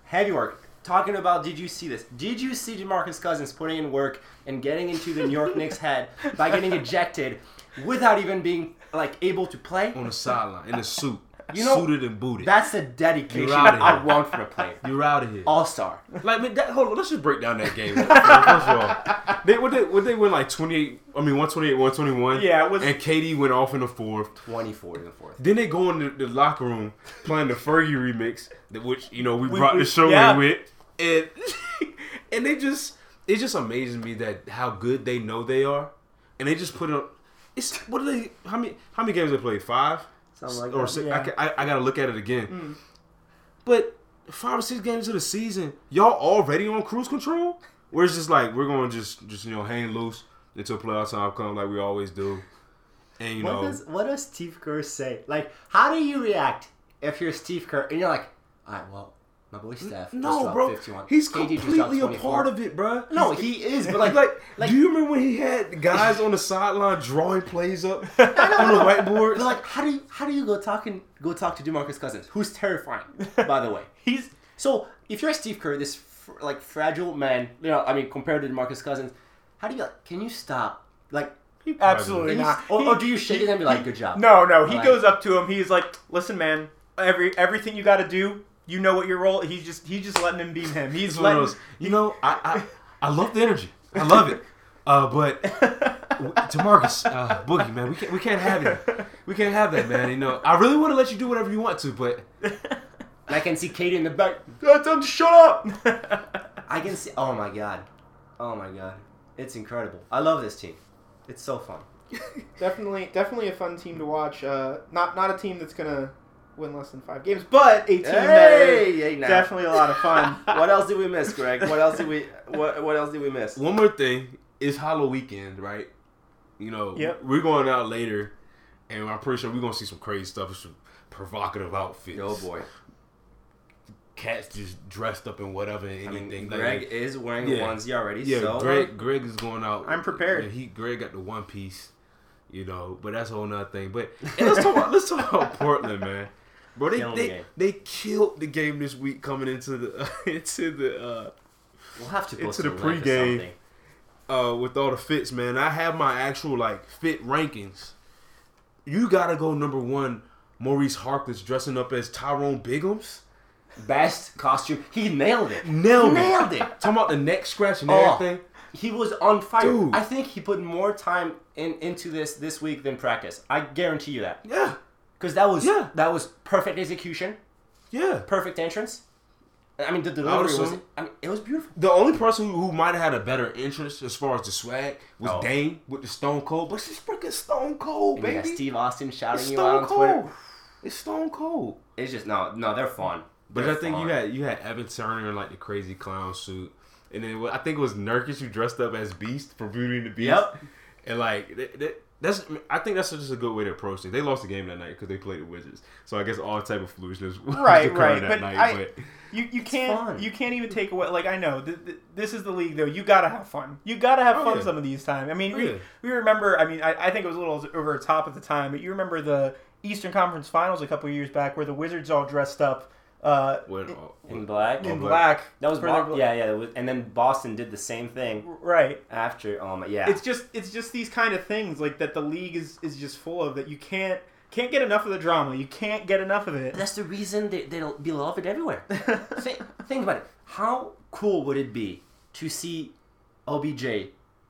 heavy work. Talking about, did you see this? Did you see Demarcus Cousins putting in work and getting into the New York Knicks head by getting ejected without even being like able to play? on the sideline in a suit, You know- suited and booted. That's the dedication I want from a player. You're out of here. All star. Like, man, that, hold on. Let's just break down that game. First of all, they what they they win like 28. I mean, 128, 121. Yeah, it was- And KD went off in the fourth. 24 in the fourth. Then they go in the, the locker room playing the Fergie remix, that- which you know we, We- brought we- the show yeah. in with, and and they just it just amazes me that how good they know they are, and they just put it. on It's what are they? How many how many games they played? Five Something like or six? Yeah. I, I, I gotta look at it again. Mm. But five or six games of the season, y'all already on cruise control? Where it's just like we're going to just just you know hang loose until playoff time come like we always do, and you What know does what does Steve Kerr say? Like, how do you react if you're Steve Kerr and you're like, all right, well, my boy Steph. just no, dropped bro, 51. he's KD just completely a part of it, bro. No, He's- he is, but like, like, like, like- do you remember when he had guys on the sideline drawing plays up on the whiteboard? but like, how do you how do you go talking go talk to Demarcus Cousins, who's terrifying, by the way. He's So if you're Steve Kerr, this fr- like fragile man, you know, I mean, compared to Demarcus Cousins, how do you like? Can you stop? Like, absolutely not. or- He- or do you shake he- his hand and be like, he- "Good job"? No, no. He Like- goes up to him. He's like, "Listen, man. Every everything you got to do. You know what your role." He's just he's just letting him be him. He's It's one of letting. those, you know, I, I I love the energy. I love it. Uh, but DeMarcus, uh, Boogie, man, we can't we can't have it. We can't have that, man. You know, I really want to let you do whatever you want to, but I can see KD in the back. Tell him to shut up. I can see. Oh my god. Oh my god. It's incredible. I love this team. It's so fun. definitely, definitely a fun team to watch. Uh, not not a team that's gonna win less than five games, but a team that is hey, now. definitely a lot of fun. what else did we miss, Greg? What else did we? What What else did we miss? one more thing is Halloween weekend, right? You know, Yep. we're going out later, and I'm pretty sure we're gonna see some crazy stuff, some provocative outfits. Oh boy. cats just dressed up in whatever, and anything. mean, Like, Greg is wearing Yeah. a onesie already. Yeah, so Greg. Greg is going out. I'm prepared. Yeah, he Greg got the one piece, you know. But that's a whole nother thing. But and let's talk about let's talk about Portland, man. Bro, they Killing the they, killed the game this week coming into the into the uh, we'll have to Into the a link or pregame. uh with all the fits, man. I have my actual like fit rankings. You gotta go number one. Maurice Harkless dressing up as Tyrone Biggums. Best costume. He nailed it. Nailed it. Nailed it. Talking about the neck scratch and Oh. everything. He was on fire. Dude. I think he put more time in into this this week than practice. I guarantee you that. Yeah, Because that was Yeah. that was perfect execution, yeah. perfect entrance. I mean, the delivery was. I mean, it was beautiful. The only person who might have had a better entrance as far as the swag was Oh. Dame with the Stone Cold, but she's freaking Stone Cold, And you baby. Steve Austin It's shouting you out Stone on Twitter. Cold. It's Stone Cold. It's just no, no, they're fun. But They're I think fun. you had you had Evan Turner in like the crazy clown suit, and then I think it was Nurkic who dressed up as Beast for Beauty and the Beast. Yep. And like that, that, that's I think that's just a good way to approach it. They lost the game that night because they played the Wizards, so I guess all type of foolishness was Right, occurring right, that but night. I- but You you can't you can't even take away like I know th- th- this is the league though you gotta have fun you gotta have Oh, fun yeah. some of these times I mean Oh, we, yeah. we remember I mean I, I think it was a little over the top at the time but you remember the Eastern Conference Finals a couple years back where the Wizards all dressed up uh, when, in, In black. in black. black That was Bo- their- yeah, yeah. was- and then Boston did the same thing right after. Um, yeah. it's just it's just these kind of things like that the league is is just full of that you can't can't get enough of the drama you can't get enough of it That's the reason they they'll be loved everywhere. think, think about it. How cool would it be to see OBJ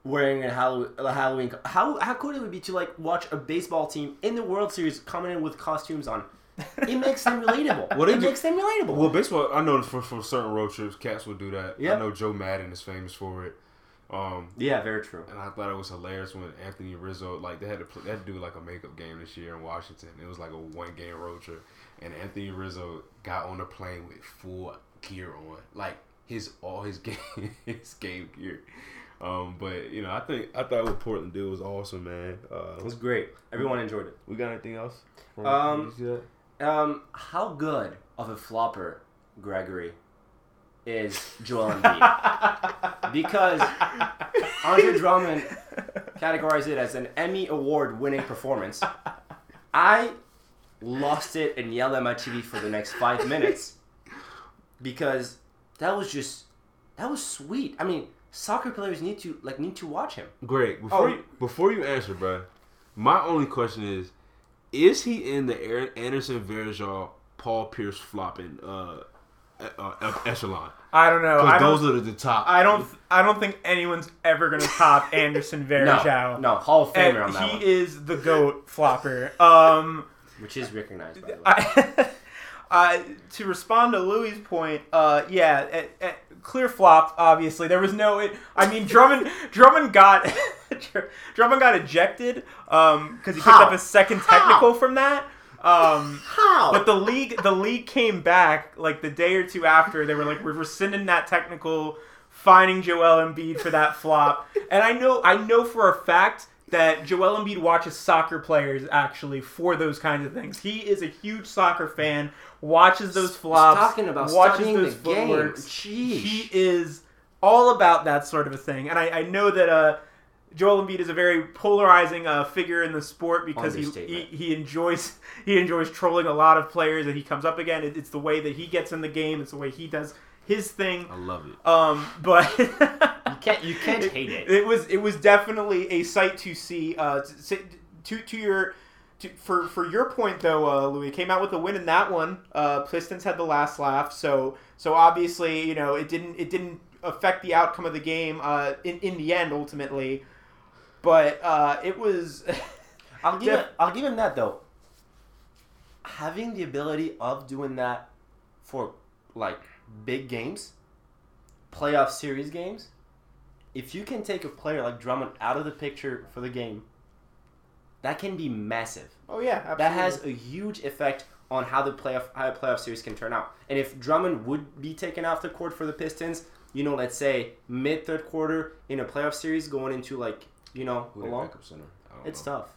wearing a Halloween, a Halloween? How how cool it would be to like watch a baseball team in the World Series coming in with costumes on. It makes them relatable. Well, it do- makes them relatable. well, baseball. I know for for certain road trips, cats will do that. Yeah. I know Joe Maddon is famous for it. Um, yeah, very true. and I thought it was hilarious when Anthony Rizzo like they had to play, they had to do like a makeup game this year in Washington. It was like a one game road trip, and Anthony Rizzo got on the plane with full gear on, like his all his game his game gear. Um, but you know, I think I thought what Portland did was awesome, man. Uh, It was great. Everyone enjoyed it. we got anything else? Um, you see that? Um, how good of a flopper, Gregory, is Joel Embiid? because Andre Drummond categorized it as an Emmy award winning performance. I lost it and yelled at my TV for the next five minutes because that was just that was sweet. I mean, soccer players need to like need to watch him. Great. before Oh. you, before you answer, bro, my only question is: Is he in the Aaron Anderson Varejao Paul Pierce flopping uh, uh, uh, echelon? I don't know I Because don't, those are the top. I don't I don't think anyone's ever gonna top Anderson No, no, Hall of And Famer on that he one, is the goat flopper. Um, which is recognized by the way. I, uh, to respond to Louis' point, uh, yeah, eh, eh, clear flop. Obviously, there was no. It, I mean, Drummond Drummond got Drummond got ejected because he picked How? up a second technical from that. Um, How? but the league the league came back like the day or two after. They were like, we're rescinding that technical, finding Joel Embiid for that flop. And I know I know for a fact that Joel Embiid watches soccer players actually for those kinds of things. He is a huge soccer fan. Watches those flops. talking about watches studying those the game. footworks. He is all about that sort of a thing. And I, I know that uh, Joel Embiid is a very polarizing uh, figure in the sport because he, he he enjoys he enjoys trolling a lot of players that he comes up again. It, it's the way that he gets in the game. It's the way he does his thing. I love it. Um, but You can't you can't hate it. It was it was definitely a sight to see. Uh, to to, to your. To, for for your point though, uh, Louis came out with a win in that one. Uh, Pistons had the last laugh, so so obviously you know it didn't it didn't affect the outcome of the game uh, in in the end ultimately, but uh, it was I'll give Def- it, I'll give him that though. Having the ability of doing that for like big games, playoff series games, if you can take a player like Drummond out of the picture for the game, that can be massive. oh yeah absolutely. That has a huge effect on how the playoff how a playoff series can turn out. And if Drummond would be taken off the court for the Pistons, you know, let's say mid third quarter in a playoff series going into like you know Who a long, center? It's know. tough.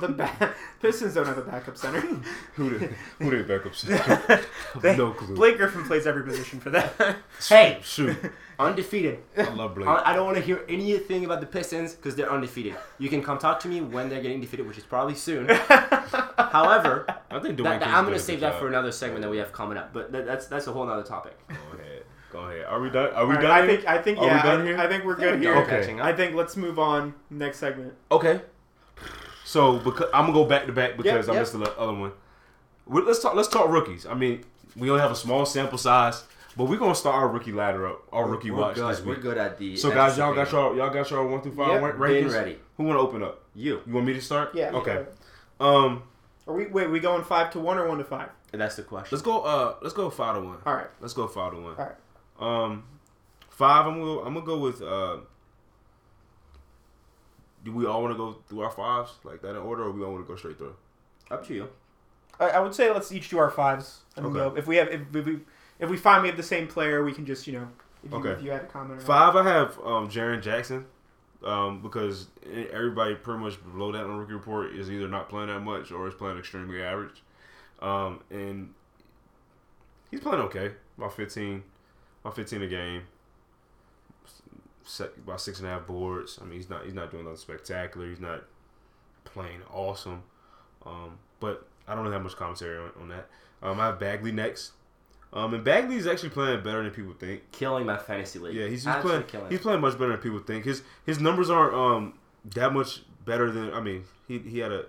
The ba- Pistons don't have a backup center. Who their, who their backup center? They- no clue. Blake Griffin plays every position for that. Hey, Shoot, undefeated. I love Blake. I I don't want to hear anything about the Pistons because they're undefeated. You can come talk to me when they're getting defeated, which is probably soon. However, I think that, that, I'm going to save that job. for another segment that we have coming up. But that, that's that's a whole other topic. Go ahead. Go ahead. Are we done? Are we All done? I here? think I think Are we yeah. done I, here? I think we're I think good we're here. Okay. I think let's move on next segment. Okay. So because I'm gonna go back to back because Yep, I yep. missed the other one. we let's talk. Let's talk rookies. I mean, we only have a small sample size, but we're gonna start our rookie ladder up, our rookie we're watch good. this We're good at the. So guys, y'all got y'all y'all got y'all one through five Yep, been rankings. ready. Who want to open up? You. You want me to start? Yeah. Okay. Um, Are we wait? We going five to one or one to five? That's the question. let's go. Uh, let's go five to one. All right. Let's go five to one. All right. Um, five. I'm gonna I'm gonna go with. Uh, do we all want to go through our fives like that in order, or we all want to go straight through? Up to you. I, I would say let's each do our fives. And Okay. go. If we have if, if we if we find we have the same player, we can just you know. If you, Okay. If you had a comment. Or not. Five. I have um Jaren Jackson, um, because everybody pretty much below that on rookie report is either not playing that much or is playing extremely average. Um, and he's playing okay, about fifteen, about fifteen a game, set, about six and a half boards. I mean, he's not he's not doing nothing spectacular. He's not playing awesome. Um, but I don't have much commentary on, on that. Um, I have Bagley next. Um, and is actually playing better than people think. Killing my fantasy league. Yeah, he's, he's playing. killing. He's playing much better than people think. His his numbers aren't um that much better than. I mean, he he had a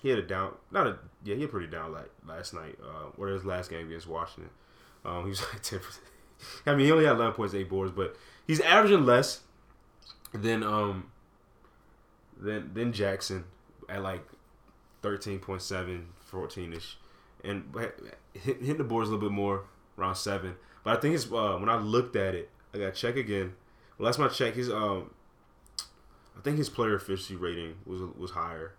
he had a down. Not a yeah. He had pretty down like last night. Uh, or his last game against Washington. Um, he was like ten percent. I mean, he only had eleven points, eight boards, but he's averaging less than um than than Jackson at like 13.7, 14 ish, and hitting the boards a little bit more around seven. But I think it's uh, when I looked at it, I got to check again. Well, that's my check. His um, I think his player efficiency rating was was higher.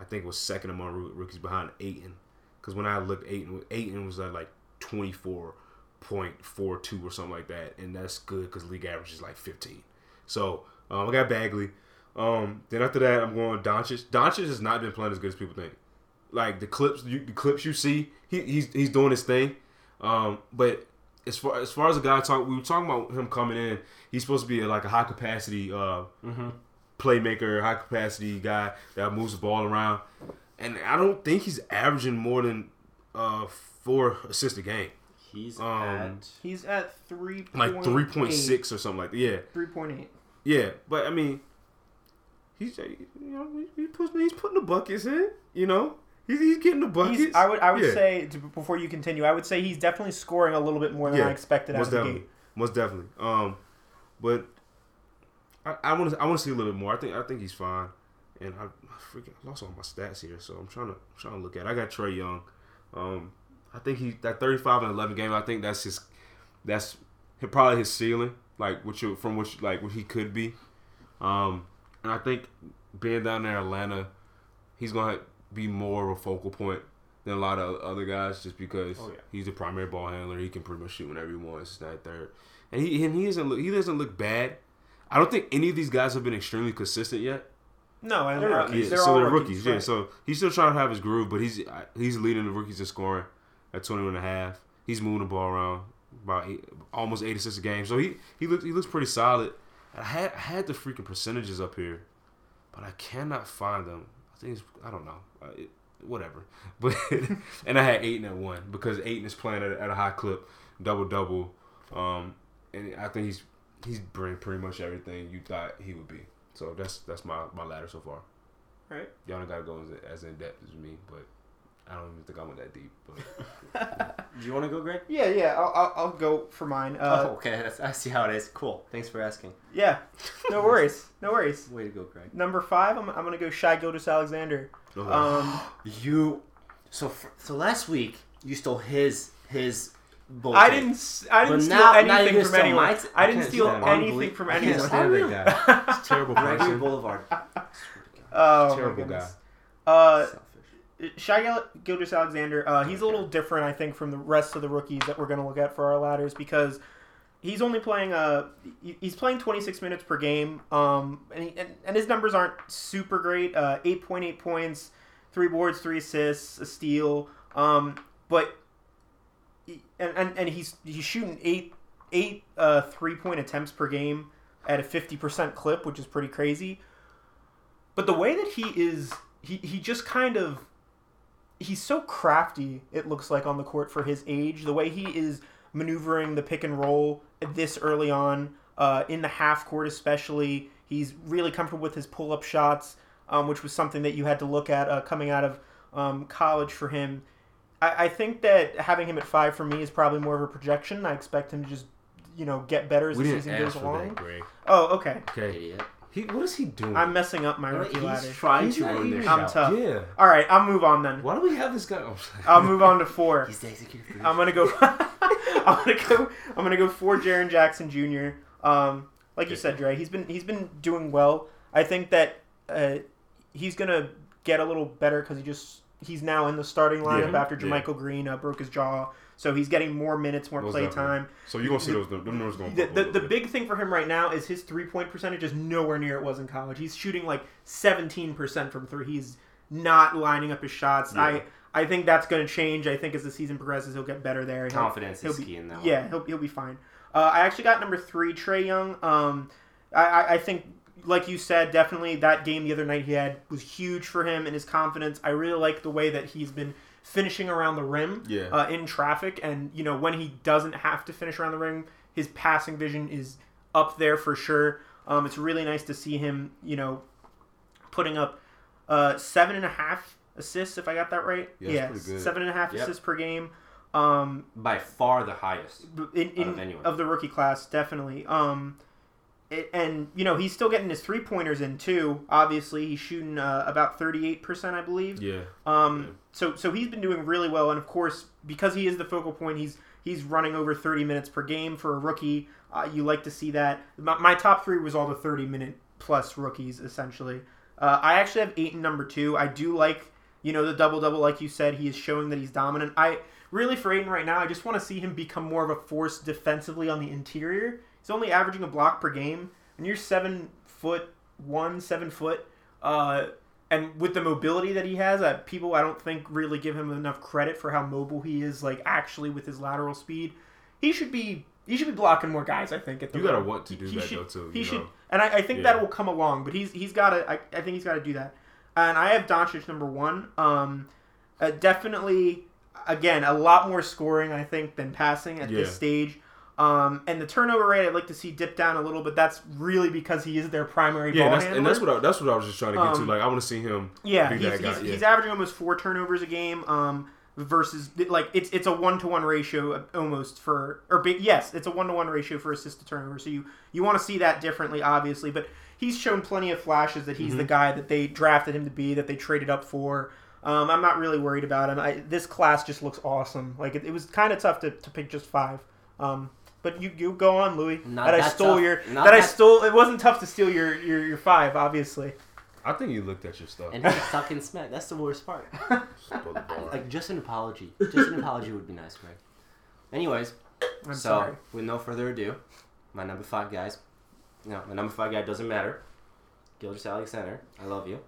I think was second among rookies behind Ayton. Because when I looked, Ayton Ayton was at like twenty four point four two or something like that, and that's good because league average is like fifteen. So um, I got Bagley. Um, then after that, I'm going Doncic. Doncic has not been playing as good as people think. Like the clips, you, the clips you see, he, he's he's doing his thing. Um, but as far as far as a guy talk, we were talking about him coming in. He's supposed to be like a high capacity uh, Mm-hmm. playmaker, high capacity guy that moves the ball around. And I don't think he's averaging more than uh, four assists a game, He's Um, at He's at three like three point six or something like that. Yeah, Three point eight. yeah. But I mean, he's uh, you know he puts, he's putting the buckets in. You know, he's, he's getting the buckets. He's, I would I would Yeah. say to, before you continue, I would say he's definitely scoring a little bit more than Yeah, I expected out most of the definitely, most definitely. Um, but I, I want to I want to see a little bit more. I think I think he's fine, and I, I freaking lost all my stats here, so I'm trying to I'm trying to look at. it. I got Trae Young. Um, I think he that 35 and 11 game. I think that's his that's probably his ceiling, like what you from which like what he could be. Um, and I think being down there in Atlanta, he's gonna be more of a focal point than a lot of other guys, just because Oh, yeah. he's the primary ball handler. He can pretty much shoot whenever he wants. That third, and he and he doesn't look he doesn't look bad. I don't think any of these guys have been extremely consistent yet. No, and They're rookies. they're so all they're rookies. Yeah, right. so he's still trying to have his groove, but he's he's leading the rookies in scoring at 21 and a half. He's moving the ball around about eight, almost 80 assists a game. So he he looks he looks pretty solid. I had I had the freaking percentages up here, but I cannot find them. I think it's I don't know. Uh, it, whatever. But and I had Ayton at one because Ayton is playing at, at a high clip, double double. Um, and I think he's he's bringing pretty much everything you thought he would be. So that's that's my my ladder so far. Right. Y'all don't gotta go as, as in depth as me, but I don't even think I went that deep. But Do you want to go, Greg? Yeah, yeah. I'll, I'll, I'll go for mine. oh, Uh, okay. That's, I see how it is. Cool. Thanks for asking. Yeah. No worries. No worries. Way to go, Greg. Number five, I'm, I'm gonna go Shai Gilgeous-Alexander. Um, You. So for, so last week you stole his his. Bull I didn't. s- I didn't But steal now- now anything gonna from anyone. my t- I I didn't can't steal anything from I can't anyone. stand that guy. it's terrible Gregory. Boulevard. Oh, Terrible guy. Uh, Selfish. Shai Gilgeous-Alexander, uh, he's a little different, I think, from the rest of the rookies that we're going to look at for our ladders because he's only playing uh he's playing 26 minutes per game, um, and, he, and and his numbers aren't super great. Uh, 8.8 points, three boards, three assists, a steal. Um, but and, and and he's he's shooting eight eight uh three point attempts per game at a 50% clip, which is pretty crazy. But the way that he is, he, he just kind of he's so crafty it looks like on the court for his age the way he is maneuvering the pick and roll this early on uh, in the half court especially he's really comfortable with his pull-up shots um, which was something that you had to look at uh, coming out of um, college for him I, I think that having him at five for me is probably more of a projection i expect him to just you know get better as We the didn't season goes for along that, Greg. oh okay Okay. Idiot. He what is he doing? i'm messing up my You know, rookie He's ladder trying He's to ruin even- this I'm tough. yeah. all right i'll move on then Why do we have this guy? Oh, i'll move on to four He's the executive producer. I'm gonna go. I'm gonna go. I'm gonna go for Jaren Jackson Jr. Um, like you said, Dre, he's been he's been doing well. I think that uh, he's gonna get a little better because he just he's now in the starting lineup Yeah, after yeah. JaMychal Green uh, broke his jaw, so he's getting more minutes, more Most play time. So you're gonna see those them numbers going. The, up the, the big thing for him right now is his three point percentage is nowhere near it was in college. He's shooting like 17% from three. He's not lining up his shots. Yeah. I I think that's going to change. I think as the season progresses, he'll get better there. He'll- Confidence he'll is be- key in that Yeah, one. he'll, he'll be fine. Uh, I actually got number three, Trae Young. Um, I, I, I think, like you said, definitely that game the other night he had was huge for him and his confidence. I really like the way that he's been finishing around the rim Yeah. uh, in traffic, and you know when he doesn't have to finish around the rim, his passing vision is up there for sure. Um, it's really nice to see him, you know, putting up uh, seven and a half assists, if I got that right. Yeah, that's seven and a half Yep. assists per game. Um, By far the highest. in, in of of the rookie class, definitely. Um, it, and you know he's still getting his three pointers in too. Obviously, he's shooting uh, about thirty eight percent, I believe. Yeah. Um, Yeah. so so he's been doing really well, and of course because he is the focal point, he's he's running over thirty minutes per game for a rookie. Uh, you like to see that. My, my top three was all the thirty minute plus rookies essentially. Uh, I actually have Ayton number two. I do like you know the double double, like you said. He is showing that he's dominant. I really for Ayton right now, I just want to see him become more of a force defensively on the interior. He's only averaging a block per game, and you're seven foot one, seven foot. Uh, and with the mobility that he has, uh, people I don't think really give him enough credit for how mobile he is. Like actually with his lateral speed, he should be he should be blocking more guys. I think at the You gotta rim. want to do He that should- though too. He should, and I, I think Yeah. that will come along. But he's he's got to. I, I think he's got to do that. And I have Doncic number one. Um, uh, definitely, again, a lot more scoring I think than passing at this stage. Um, and the turnover rate I'd like to see dip down a little, but that's really because he is their primary Yeah, ball that's, handler. and that's what I, that's what I was just trying to get to. Um, Like I want to see him. Yeah, be he's, that guy, he's, yeah. he's averaging almost four turnovers a game. Um, versus like it's it's a one to one ratio almost for or yes, it's a one to one ratio for assist to turnover. So you you want to see that differently, obviously. But he's shown plenty of flashes that he's the Mm-hmm. guy that they drafted him to be, that they traded up for. Um, I'm not really worried about him. I, this class just looks awesome. Like it, it was kind of tough to, to pick just five. Um, but you you go on, Louis. Not that I stole tough. your Not that I stole. It wasn't tough to steal your your, your five, obviously. I think you looked at your stuff. And he's talking smack. That's the worst part. Stole the bar. Like just an apology. Just an apology would be nice, Greg. Anyways, I'm so sorry. with no further ado, my number five guys. No, my number five guy doesn't matter. Gilgeous-Alexander, I love you.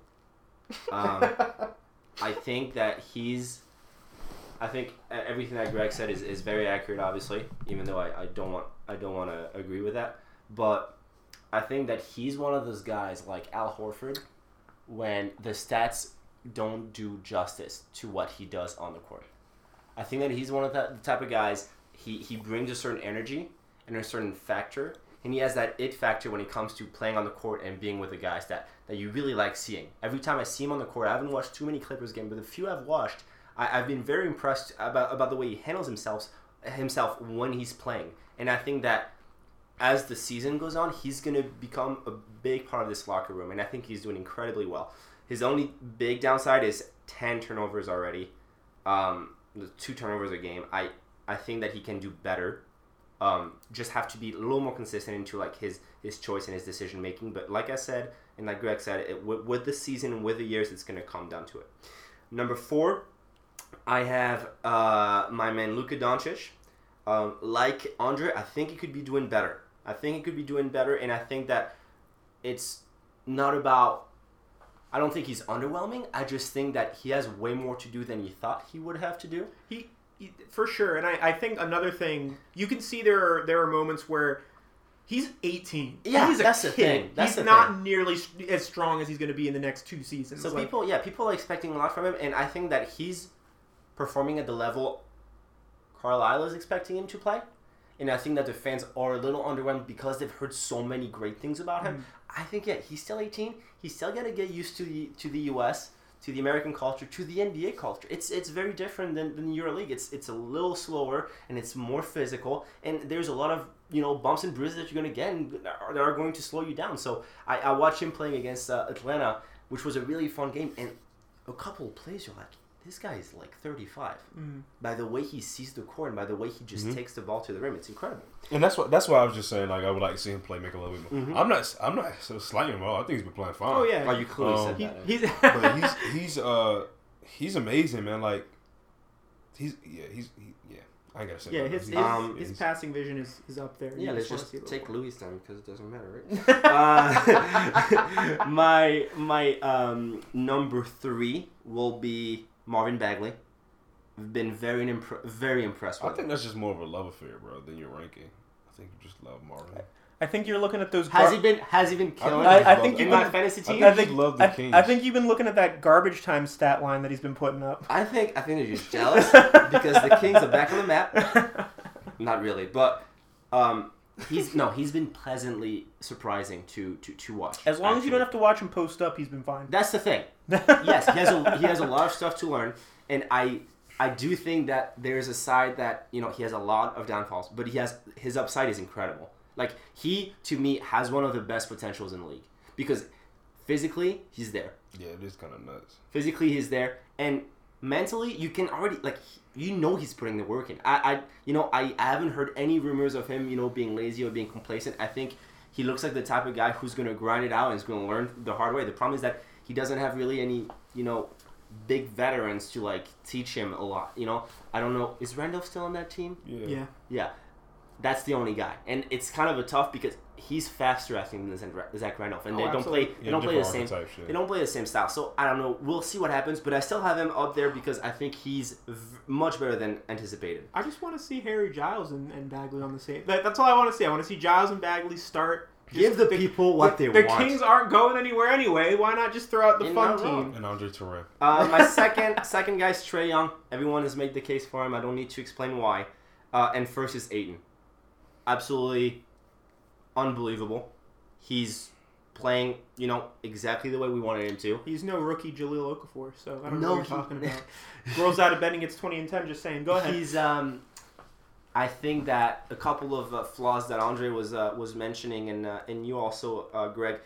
Um, I think that he's. I think everything that Greg said is, is very accurate. Obviously, even though I, I don't want I don't want to agree with that, but I think that he's one of those guys like Al Horford, when the stats don't do justice to what he does on the court. I think that he's one of the, the type of guys. He he brings a certain energy and a certain factor, and he has that it factor when it comes to playing on the court and being with the guys that that you really like seeing. Every time I see him on the court, I haven't watched too many Clippers games, but the few I've watched, I, I've been very impressed about about the way he handles himself himself when he's playing, and I think that as the season goes on, he's going to become a big part of this locker room, and I think he's doing incredibly well. His only big downside is 10 turnovers already, um, two turnovers a game. I, I think that he can do better. Um, just have to be a little more consistent into like his his choice and his decision making. But like I said, and like Greg said, it, with, with the season with the years, it's going to come down to it. Number four, I have uh, my man Luka Doncic. Um, like Andre, I think he could be doing better. I think he could be doing better, and I think that it's not about. I don't think he's underwhelming. I just think that he has way more to do than he thought he would have to do. He, he for sure, and I, I think another thing you can see there are there are moments where he's 18. Yeah, he's a that's the kid. thing. That's he's the not thing. nearly as strong as he's going to be in the next two seasons. So Like, people, yeah, people are expecting a lot from him, and I think that he's performing at the level Carlisle is expecting him to play. And I think that the fans are a little underwhelmed because they've heard so many great things about him. I think yeah, he's still 18. He's still got to get used to the to the US, to the American culture, to the NBA culture. It's it's very different than, than EuroLeague. It's it's a little slower and it's more physical. And there's a lot of you know bumps and bruises that you're gonna get and that are, that are going to slow you down. So I, I watched him playing against uh, Atlanta, which was a really fun game. And a couple of plays, you're like, this guy is like 35. Mm. By the way he sees the court and by the way he just takes the ball to the rim, it's incredible. And that's what that's why I was just saying like I would like to see him play make a little bit more. Mhm. I'm not I'm not so slighting him at all. I think he's been playing fine. oh yeah, Oh, you clearly Um, said he, that. he's but he's he's uh he's amazing, man. Like he's yeah, he's he, yeah. I gotta say Yeah, his his, Um, his he's- passing vision is, is up there. Yeah, let's wanna just see a little take more. Louis then because it doesn't matter, right? uh, my my um, number three will be Marvin Bagley. I've been very impre- very impressed I think him. that's just more of a love affair, bro, than your ranking. I think you just love Marvin. I think you're looking at those. Has he been has he been killing? I- it I think you've my been- fantasy I team. think I think love the I, Kings. I think you've been looking at that garbage time stat line that he's been putting up. I think I think they're just jealous because the Kings are back on the map. Not really, but um, he's no, he's been pleasantly surprising to to, to watch. As long as you don't have to watch him post up, he's been fine. That's the thing. yes, he has a he has a lot of stuff to learn, and I I do think that there's a side that you know he has a lot of downfalls, but he has his upside is incredible. Like he to me has one of the best potentials in the league because physically he's there, Yeah, it is kind of nuts. physically he's there, and mentally you can already like you know he's putting the work in. I I you know I, I haven't heard any rumors of him you know being lazy or being complacent. I think he looks like the type of guy who's gonna grind it out and is gonna learn the hard way. The problem is that he doesn't have really any you know big veterans to like teach him a lot. You know I don't know is Randolph still on that team? Yeah. yeah. Yeah, that's the only guy, and it's kind of a tough because he's faster I think than Zach- Zach Randolph, and Oh, they don't absolutely. play they Yeah, don't play the same archetype shit. they don't play the same style. So I don't know. We'll see what happens, but I still have him up there because I think he's v- much better than anticipated. I just want to see Harry Giles and, and Bagley on the same. That, that's all I want to see. I want to see Giles and Bagley start. Just- Give the people what the, they the want. The Kings aren't going anywhere anyway. Why not just throw out the You're fun not wrong. team? And Andre Turin. Uh, my second second guy is Trae Young. Everyone has made the case for him. I don't need to explain why. Uh, and first is Ayton. Absolutely unbelievable. He's playing, you know, exactly the way we wanted him to. He's no rookie Jahlil Okafor, so I don't No, know what you're talking about. Rolls out of bed and gets 20 and 10. Just saying. Go ahead. He's um, I think that a couple of uh, flaws that Andre was uh, was mentioning, and uh, and you also, uh, Greg,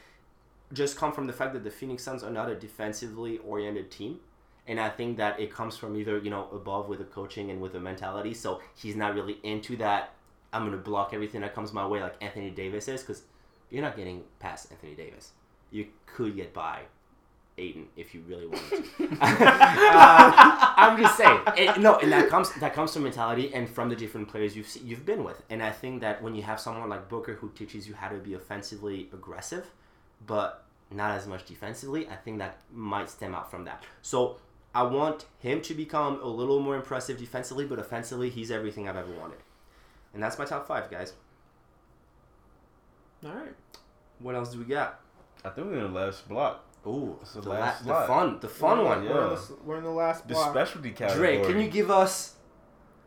just come from the fact that the Phoenix Suns are not a defensively oriented team. And I think that it comes from either, you know, above with the coaching and with the mentality. So he's not really into that. I'm going to block everything that comes my way like Anthony Davis is because you're not getting past Anthony Davis. You could get by Ayton if you really wanted to. Uh, I'm just saying. It, no, and that comes that comes from mentality and from the different players you've you've been with. And I think that when you have someone like Booker who teaches you how to be offensively aggressive, but not as much defensively, I think that might stem out from that. So I want him to become a little more impressive defensively, but offensively, he's everything I've ever wanted. And that's my top five, guys. All right. What else do we got? I think we're in the last block. Ooh, It's the the, last la- the fun, the fun Yeah, one. yeah. We're, in the, we're in the last block. The specialty category. Dre, can you give us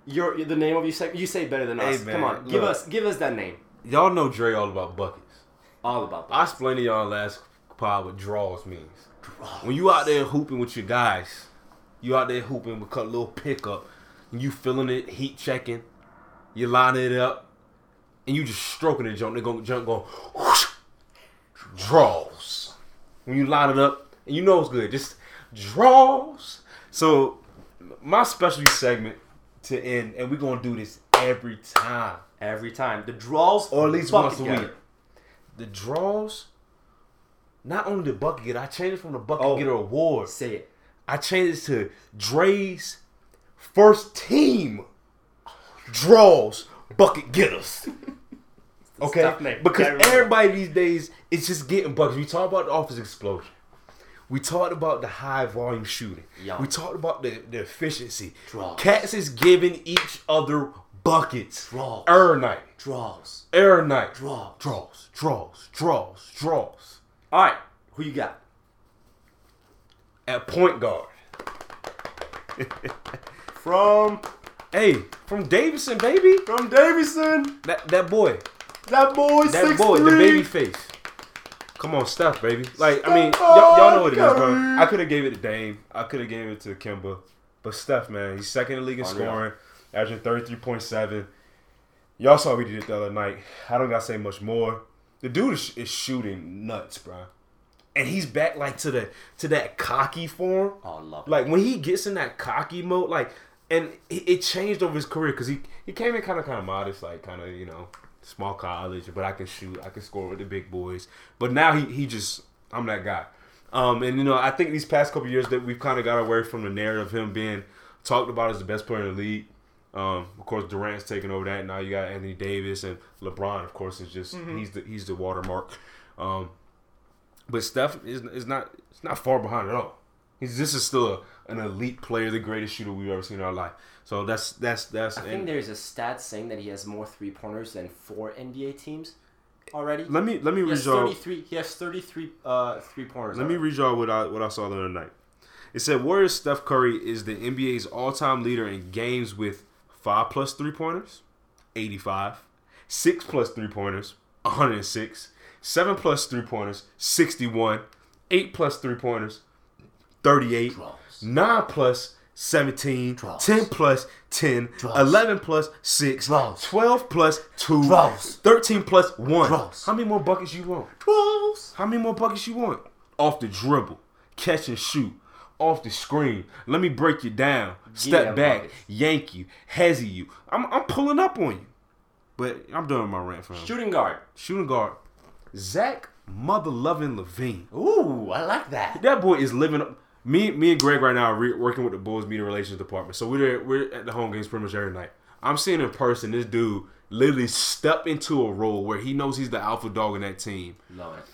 your the name of your segment? You say better than Hey, us. man, Come on, give us give us that name. Y'all know Dre all about buckets. All about that. I explained to y'all last pod what draws means. Draws. When you out there hooping with your guys, you out there hooping with a little pickup, and you feeling it, heat checking, you line it up, and you just stroking the jump. They're going jump going whoosh, draws. When you line it up, and you know it's good, just draws. So my specialty segment to end, and we're gonna do this every time, Every time the draws, or at least once a week. The draws. Not only the bucket getter, I changed it from the bucket Oh. getter award. Say it. I changed it to Dre's first team draws bucket getters. Okay, because everybody these days is just getting buckets. We talked about the office explosion. We talked about the high volume shooting. Yeah. We talked about the, the efficiency. Draws. Cats is giving each other buckets. Draws. Every night. Draws. Every night. Draws. Draws. Draws. Draws. Draws. All right, who you got? At point guard. From Hey, from Davidson, baby. from Davidson. That that boy. That boy, That boy, the baby face. Come on, Steph, baby. Like, I mean, y'all, y'all know what it is, bro. I could have gave it to Dame. I could have gave it to Kemba. But Steph, man, he's second in the league in oh, Unreal. scoring, averaging 33.7. Y'all saw what he did the other night. I don't got to say much more. The dude is, is shooting nuts, bro. And he's back, like, to the to that cocky form. Oh, love. Like, when he gets in that cocky mode, like, and it, it changed over his career because he, he came in kind of kind of modest, like, kind of, you know, small college, but I can shoot, I can score with the big boys. But now he, he just, I'm that guy. Um, and you know, I think these past couple years that we've kind of got away from the narrative of him being talked about as the best player in the league. Um, of course, Durant's taking over that. Now you got Anthony Davis and LeBron. Of course, is just he's the he's the watermark. Um, but Steph is, is not it's not far behind at all. He's this is still a, an elite player, the greatest shooter we've ever seen in our life. So that's that's that's. I think there's a stat saying that he has more three pointers than four NBA teams already. let me let me He read y'all. He has 33 uh, three pointers. Let me read y'all what I what I saw the other night. It said Warriors Steph Curry is the NBA's all time leader in games with five plus three pointers, eighty five, six plus three pointers, one hundred and six, seven plus three pointers, sixty one, eight plus three pointers, thirty eight, Draws. nine plus 17, Draws. 10 plus 10, Draws. 11 plus 6, Draws. 12 plus 2, Draws. 13 plus 1. Draws. How many more buckets you want? How many more buckets you want? Off the dribble, catch and shoot, off the screen. Let me break you down. Step them back, buckets. yank you, hezzy you. I'm, I'm pulling up on you. But I'm doing my rant for him. Shooting guard. Shooting guard, Zach Mother Loving LaVine. Ooh, I like that. That boy is living up. Me, me and Greg right now are re- working with the Bulls media relations department. So we're we're at the home games pretty much every night. I'm seeing in person this dude literally step into a role where he knows he's the alpha dog in that team Love it.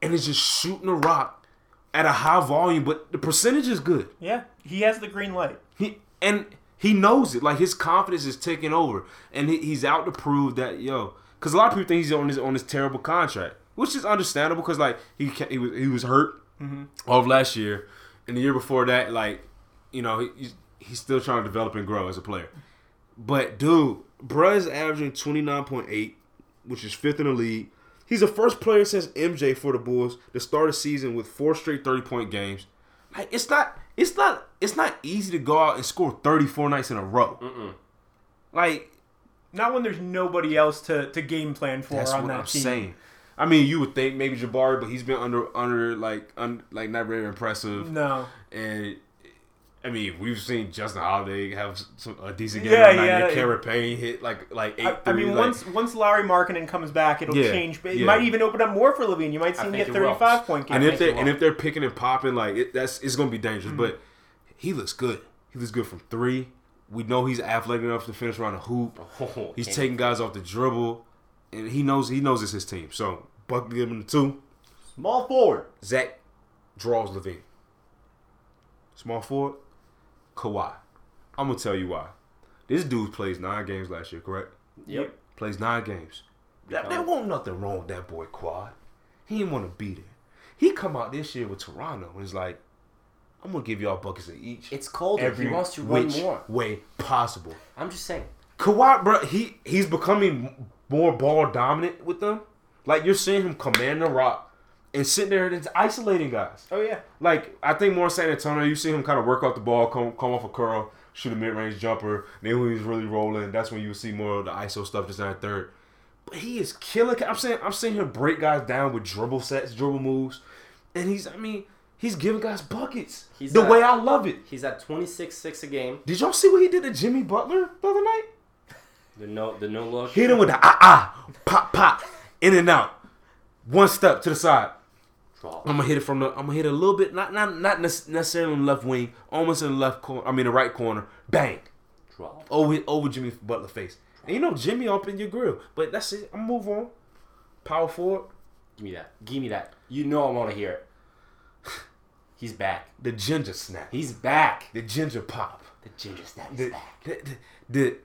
and is just shooting a rock at a high volume, but the percentage is good. Yeah, he has the green light. He and he knows it. Like his confidence is taking over, and he, he's out to prove that yo. Because a lot of people think he's on this on this terrible contract, which is understandable. Because like he he was he was hurt all of last year, and the year before that, like you know he, he's, he's still trying to develop and grow as a player. But dude, bruh is averaging twenty nine point eight, which is fifth in the league. He's the first player since MJ for the Bulls to start a season with four straight thirty point games. Like it's not, it's not, it's not easy to go out and score thirty four nights in a row. Like Not when there's nobody else to, to game plan for that's on what that I'm team. saying. I mean, you would think maybe Jabari, but he's been under under like un, like not very impressive. No. And I mean, we've seen Justin Holiday have some, a decent game. Yeah, Yeah, yeah. yeah. Cameron Payne hit like like eight. I, I mean, threes, once once Larry Markkanen comes back, it'll Yeah, change. But it yeah. might even open up more for LaVine. You might see him get it will. 35 point and if they think and if they're picking and popping, like it, that's it's gonna be dangerous. Mm-hmm. But he looks good. He looks good from three. We know he's athletic enough to finish around the hoop. Oh, He's taking guys off the dribble, and he knows he knows it's his team. So Buck give him the two. small forward. Zach draws LaVine. Small forward, Kawhi. I'm gonna tell you why. This dude plays nine games last year, correct? Yep. Plays nine games. That, there wasn't nothing wrong with that boy Quad. He didn't want to be there. He come out this year with Toronto and is like, I'm gonna give y'all buckets of each. It's colder. every he wants to run which more. way possible. I'm just saying. Kawhi, bro, he he's becoming more ball dominant with them. Like you're seeing him command the rock and sitting there and isolating guys. oh yeah, Like I think more San Antonio, you see him kind of work off the ball, come come off a curl, shoot a mid range jumper. Then when he's really rolling, that's when you see more of the ISO stuff just at third. But he is killing. I'm saying I'm seeing him break guys down with dribble sets, dribble moves, and he's I mean he's giving guys buckets He's the not- way I love it. He's at 26 6 a game. Did y'all see what he did to Jimmy Butler the other night? The no the no look. Hit him with the ah ah pop pop in and out, one step to the side. Draw. I'm gonna hit it from the. I'm gonna hit it a little bit, not not not necessarily in the left wing, almost in the left corner. I mean the right corner. Bang Draw. over over Jimmy Butler face. And you know Jimmy up in your grill, but that's it. I'm move on. Power forward, Give me that. Give me that. You know I want to hear it. He's back. the ginger snap, He's back. the ginger pop, The ginger snap is the back. the, the, the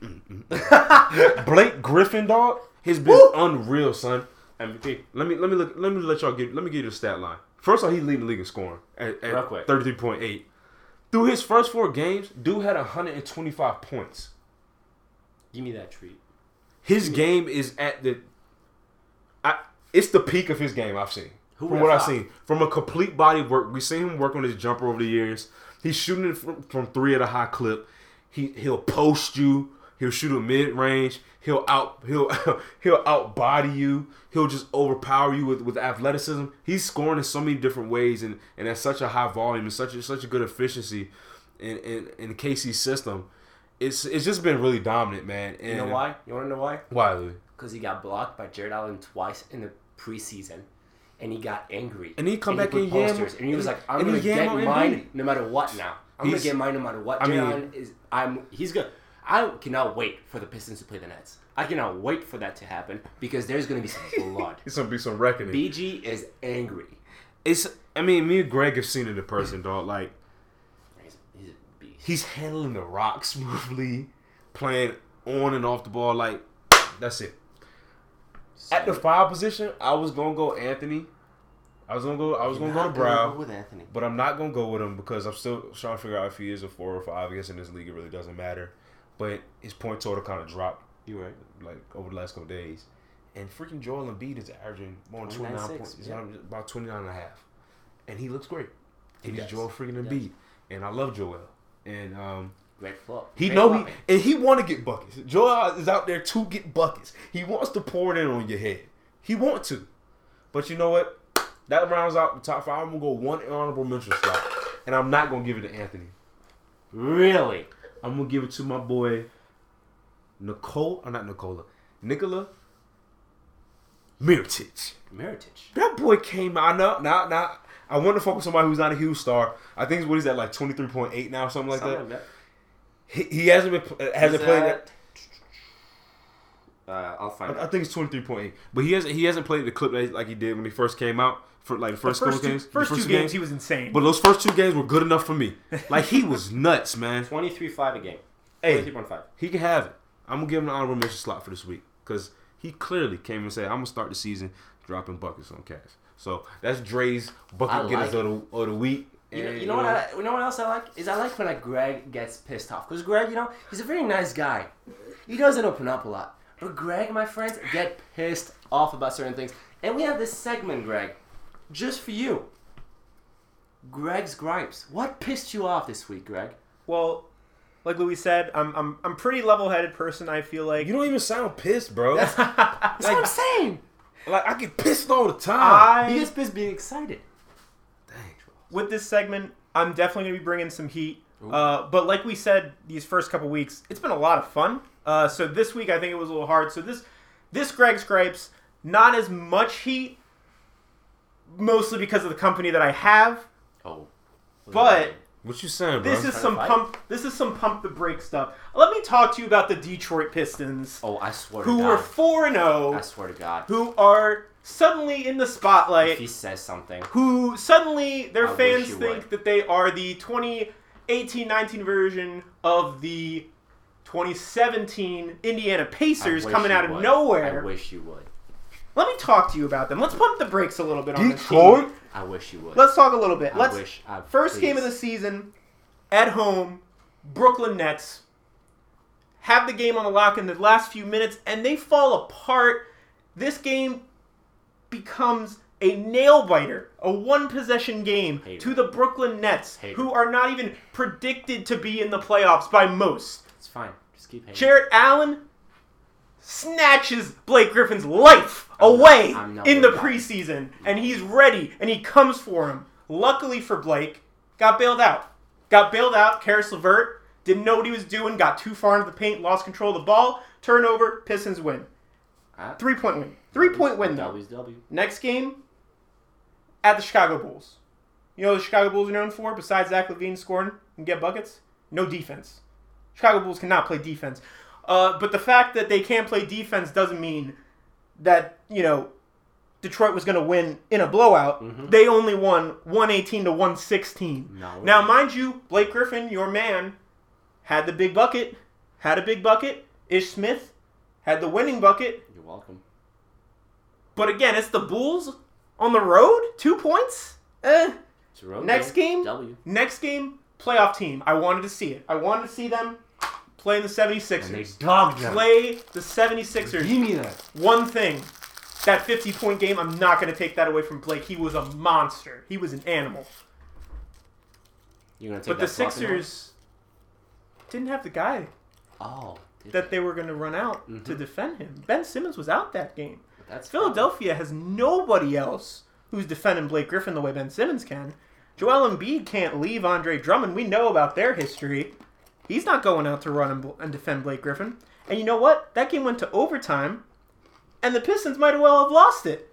Blake Griffin dog has been unreal, son. MVP. Let me let me look. Let me let y'all get. Let me give you the stat line. First of all, he leading the league in scoring at, at thirty three point eight. Through his first four games, dude had hundred and twenty five points. Give me that treat. His game is at the. I, it's the peak of his game I've seen. Who from what I've seen, from a complete body work, we've seen him work on his jumper over the years. He's shooting it from, from three at a high clip. He he'll post you. He'll shoot a mid range. He'll out he'll he'll out body you. He'll just overpower you with, with athleticism. He's scoring in so many different ways and, and at such a high volume and such a, such a good efficiency in in, in KC's system. It's it's just been really dominant, man. And You know why? You want to know why? Why, Louis? Because he got blocked by Jarrett Allen twice in the preseason. and he got angry. And he come And back put and yam- and he was like, "I'm gonna get mine no matter what. Now I'm He's- gonna get mine no matter what." I mean- Jalen is. I'm. He's good. I cannot wait for the Pistons to play the Nets. I cannot wait for that to happen because there's gonna be some blood. It's gonna be some reckoning. BG is angry. it's. I mean, me and Greg have seen it in person, dog. Like He's, he's a beast. he's handling the rock smoothly, playing on and off the ball. Like that's it. At the five position, I was gonna go Anthony. I was gonna go. I was gonna go to Brown. go with Anthony. But I'm not gonna go with him because I'm still trying to figure out if he is a four or five. I guess in this league it really doesn't matter. But his point total kind of dropped You right. like over the last couple days. And freaking Joel Embiid is averaging more than 29 29.6, points. Yeah. about 29 and a half. And he looks great. He And he's. Joel freaking. Embiid. And I love Joel. And um, Great flop. he Great know he and he want to get buckets. Joel is out there to get buckets. He wants to pour it in on your head. He want to. But you know what? That rounds out the top five. I'm gonna go one honorable mention slot, and I'm not gonna give it to Anthony. Really? I'm gonna give it to my boy Nicole, or not Nicola, Nikola Mirotic. Meritage. That boy came out. Now, now, now. I want to focus on somebody who's not a huge star. I think what he's at like 23.8 now, something like Something that. like that. He, he hasn't been hasn't He's played. at- Uh, I'll find I, I think it's 23.8, but he hasn't he hasn't played the clip that, like he did when he first came out for like the The first, first, couple two, games. the first two games, he was insane. but those first two games were good enough for me. Like he was nuts, man. 23.5 a game. Hey, 23.5. he can have it. I'm gonna give him an honorable mention slot for this week because he clearly came and said, "I'm gonna start the season dropping buckets on cash." So that's Dre's I bucket getters like of the, of the week. You know, you know what? Uh, I, you know what else I like is I like when like Greg gets pissed off because Greg, you know, he's a very nice guy. He doesn't open up a lot, but Greg, my friends, get pissed off about certain things, and we have this segment, Greg, just for you. Greg's gripes. What pissed you off this week, Greg? well, like Louis said, I'm I'm I'm pretty level-headed person. I feel like you don't even sound pissed, bro. That's what I'm saying. like I get pissed all the time. He I gets pissed being excited. Dang. with this segment, I'm definitely gonna be bringing some heat. Uh, but like we said, these first couple weeks, it's been a lot of fun. Uh, so this week, I think it was a little hard. So this this Greg Scrapes, not as much heat, mostly because of the company that I have. Oh, But What you saying, bro? this is some pump. This is some pump the brake stuff. Let me talk to you about the Detroit Pistons, oh, I swear to who God. were four and oh, I swear to God. who are suddenly in the If spotlight. he says something, who suddenly their I fans think would. that they are the 2018-19 version of the 2017 Indiana Pacers coming out of would. nowhere. I wish you would. Let me talk to you about them. Let's pump the brakes a little bit on this Detroit. team. I wish you would. Let's talk a little bit. I Let's wish. I, first game of the season at home, Brooklyn Nets have the game on the lock in the last few minutes and they fall apart. This game becomes a nail biter, a one possession game Hate to it. the Brooklyn Nets, Hate who it. are not even predicted to be in the playoffs by most. It's fine. Just keep hating. Jarrett Allen snatches Blake Griffin's life I'm not- away I'm not in the it. preseason, and he's ready, and he comes for him. Luckily for Blake, got bailed out. Got bailed out. Caris LeVert didn't know what he was doing, got too far into the paint, lost control of the ball. Turnover, Pistons win. Ah, Three point win. Three point win, though. W's W. Next game, at the Chicago Bulls. You know what the Chicago Bulls are known for, besides Zach LaVine scoring and get buckets? No defense. Chicago Bulls cannot play defense. Uh, but the fact that they can't play defense doesn't mean that, you know, Detroit was going to win in a blowout. Mhm. They only won 118 to 116. No. Now, mind you, Blake Griffin, your man, had the big bucket, had a big bucket. Ish Smith had the winning bucket. You're welcome. But again, it's the Bulls on the road. Two points. Eh. It's a road Next game? W. Next game, playoff team. I wanted to see it. I wanted to see them play the And they 76ers. dogged them. Play the 76ers. Give me that. One thing. That 50 point game, I'm not going to take that away from Blake. He was a monster. He was an animal. You're gonna take But the Sixers didn't have the guy? Oh. that they were going to run out to Mhm. defend him. Ben Simmons was out that game. That's Philadelphia has nobody else who's defending Blake Griffin the way Ben Simmons can. Joel Embiid can't leave Andre Drummond. We know about their history. He's not going out to run and, and defend Blake Griffin. And you know what? That game went to overtime, and the Pistons might as well have lost it.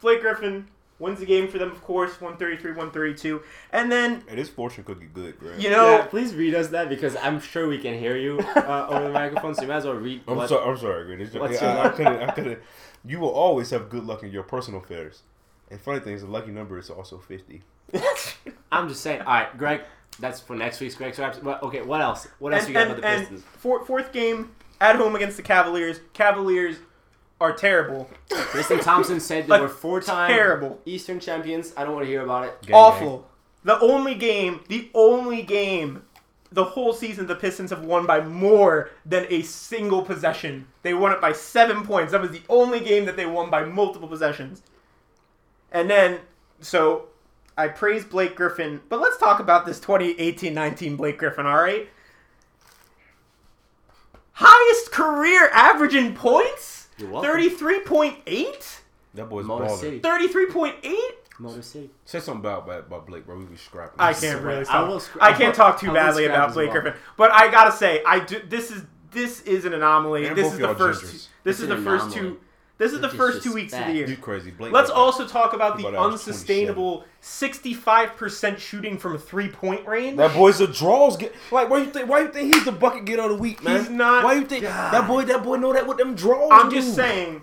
Blake Griffin wins the game for them, of course, 133 132. And then, Hey, this fortune cookie good, Greg. you know, yeah, please read us that because I'm sure we can hear you uh, over the microphone. So you might as well read. I'm what- sorry. I'm sorry, Greg. Just- what's I, your I luck? couldn't. I couldn't. You will always have good luck in your personal affairs. And funny thing is, the lucky number is also fifty. I'm just saying. All right, Greg. That's for next week's Greg's Raps. But okay, what else? What else and, you got and, about the and Pistons? four, fourth game at home against the Cavaliers. Cavaliers are terrible. Tristan Thompson said they Like, were four-time terrible. Eastern champions. I don't want to hear about it. Gang, Awful. The only game, the only game the whole season the Pistons have won by more than a single possession. They won it by seven points. That was the only game that they won by multiple possessions. And then, so I praise Blake Griffin, but let's talk about this 2018-19 Blake Griffin, all right? Highest career average in points? You're 33.8? That boy's Motor balling. City. 33.8? Motor City. Say something about about, about Blake, bro. We be scrapping. I can't really I will scr- I I can't talk too badly about Blake well. Griffin, but I gotta say, I do. This is this is an anomaly. And this both is the first. gingers. This It's is an the first anomaly. two. This is the first two weeks of the year. You crazy, Blake. Let's got also talk about the unsustainable 65% shooting from three point range. That boy's a draws get like why you think why you think he's the bucket get of the week, man? He's not- Why you think God. that boy that boy know that with them draws? I'm do. just saying,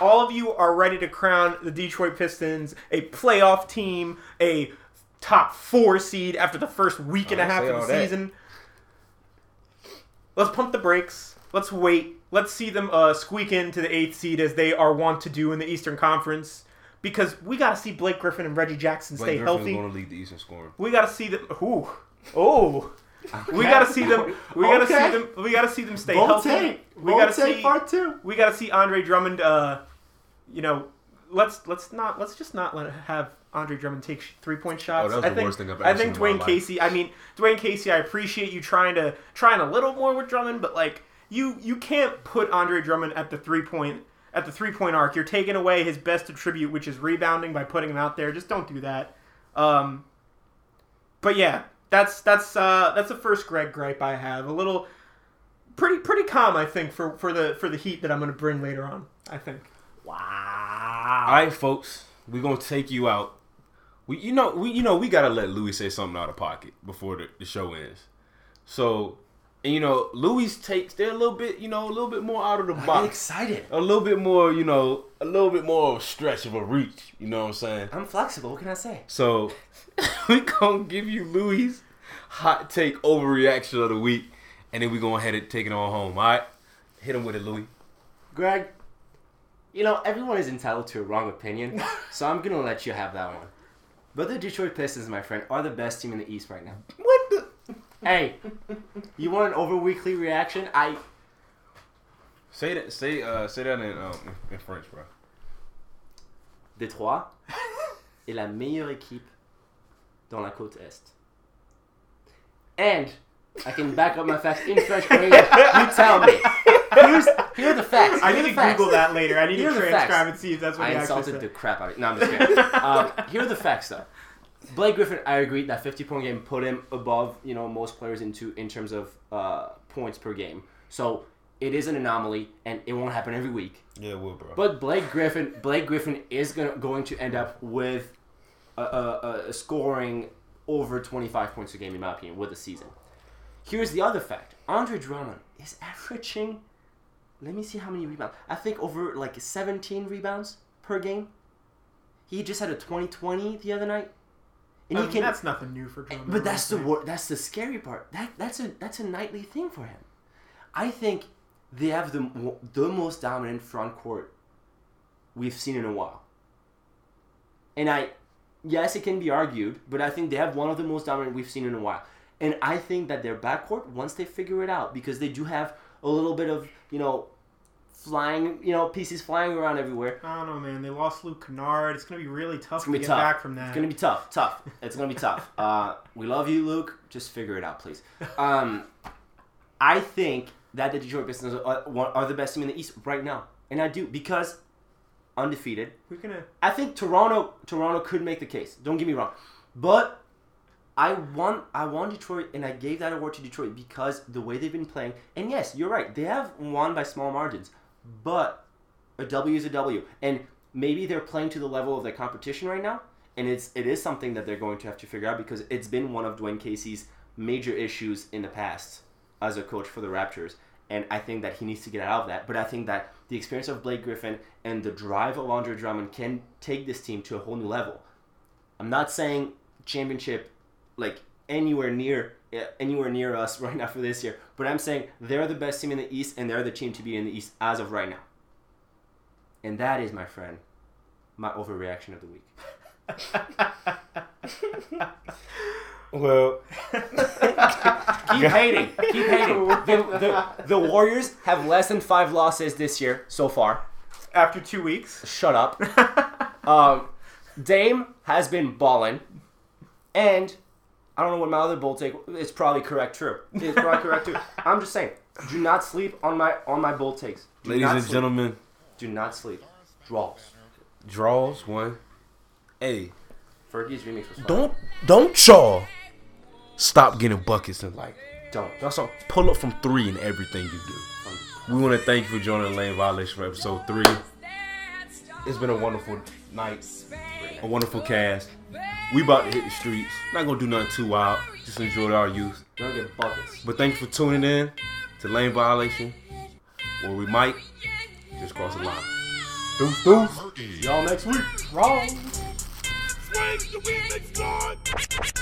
all of you are ready to crown the Detroit Pistons a playoff team, a top four seed after the first week and a half of all the that. season. Let's pump the brakes. Let's wait. Let's see them uh, squeak into the eighth seed as they are wont to do in the Eastern Conference. Because we got to see Blake Griffin and Reggie Jackson Blake stay Griffin's healthy. going to lead the Eastern scoring. We got to see them. Ooh, oh. We gotta see them. We gotta Okay. see them. We gotta see them stay Bold healthy. take. We Bold gotta take see part two. we got to see Andre Drummond. Uh, you know, let's let's not let's just not let have Andre Drummond take sh- three point shots. Oh, that was I the think, worst thing I've I ever think seen in my Dwane life. Casey. I mean, Dwane Casey. I appreciate you trying to trying a little more with Drummond, but like you you can't put Andre Drummond at the three point at the three point arc. You're taking away his best attribute, which is rebounding, by putting him out there. Just don't do that. Um, but yeah, that's that's uh, that's the first Greg gripe I have. A little pretty pretty calm, I think, for for the for the heat that I'm going to bring later on. I think. Wow. All right, folks, we're gonna take you out. We, you know, we, you know, we gotta let Louis say something out of pocket before the, the show ends. So, and you know, Louis takes they're a little bit, you know, a little bit more out of the box. I'm excited. a little bit more, you know, a little bit more of a stretch of a reach. You know what I'm saying? I'm flexible. What can I say? So, we gonna give you Louis' hot take overreaction of the week, and then we gonna head it take it on home. All right, hit him with it, Louis. Greg, you know, everyone is entitled to a wrong opinion, so I'm going to let you have that one. But the Detroit Pistons, my friend, are the best team in the East right now. What? Hey, you want an over weekly reaction? I Say that. Say uh. Say that in um in, in French, bro. Détroit est la meilleure équipe dans la côte Est. And I can back up my facts in French or English. You tell me. Here's, here are the facts. I Here are need to facts. Google that later. I need Here to transcribe and see if that's what I he actually insulted said. the crap out of it. No, I'm just kidding. um, here are the facts, though. Blake Griffin, I agree that 50 point game put him above, you know, most players into in terms of uh, points per game. So it is an anomaly, and it won't happen every week. Yeah, it will, bro. But Blake Griffin, Blake Griffin is gonna, going to end up with a, a, a scoring over 25 points a game, in my opinion, with the season. Here's the other fact: Andre Drummond is averaging. Let me see how many rebounds. I think over like 17 rebounds per game. He just had a 20-20 the other night, and he mean, can. that's nothing new for Drummond. But that's the wor- that's the scary part. That that's a that's a nightly thing for him. I think they have the the most dominant front court we've seen in a while. And I, yes, it can be argued, but I think they have one of the most dominant we've seen in a while. And I think that their backcourt, once they figure it out, because they do have a little bit of you know, flying you know pieces flying around everywhere. I don't know, man. They lost Luke Kennard. It's gonna be really tough It's gonna to be get tough. back from that. It's gonna be tough, tough. It's gonna be tough. Uh, we love you, Luke. Just figure it out, please. Um, I think that the Detroit Pistons are, are are the best team in the East right now, and I do because undefeated. We're gonna. I think Toronto Toronto could make the case. Don't get me wrong, but I want I want Detroit, and I gave that award to Detroit because the way they've been playing. And yes, you're right. They have won by small margins, but a W is a W. And maybe they're playing to the level of their competition right now, and it's it is something that they're going to have to figure out because it's been one of Dwane Casey's major issues in the past as a coach for the Raptors. And I think that he needs to get out of that. But I think that the experience of Blake Griffin and the drive of Andre Drummond can take this team to a whole new level. I'm not saying championship like anywhere near anywhere near us right now for this year, but I'm saying they're the best team in the East and they're the team to be in the East as of right now. And that is, my friend, my overreaction of the week. Well, Keep hating. Keep hating. The, the, the Warriors have less than five losses this year so far. After two weeks. Shut up. Um, Dame has been balling, and I don't know what my other bold take. It's probably correct. True. It's probably correct too. I'm just saying. Do not sleep on my on my bold takes. Do ladies and sleep. gentlemen, do not sleep. Draws. draws one. Hey, Fergie's remix was fun. don't don't y'all stop getting buckets in life. don't. That's all. Pull up from three in everything you do. We want to thank you for joining the Lane Violation for episode three. It's been a wonderful night, a wonderful cast. We about to hit the streets. Not gonna do nothing too wild. Just enjoy our youth. Don't get buckets. But thank you for tuning in to Lane Violation, where we might just cross the line. Deuce, deuce. Y'all next week. Wrong. Swing the remix, Lord.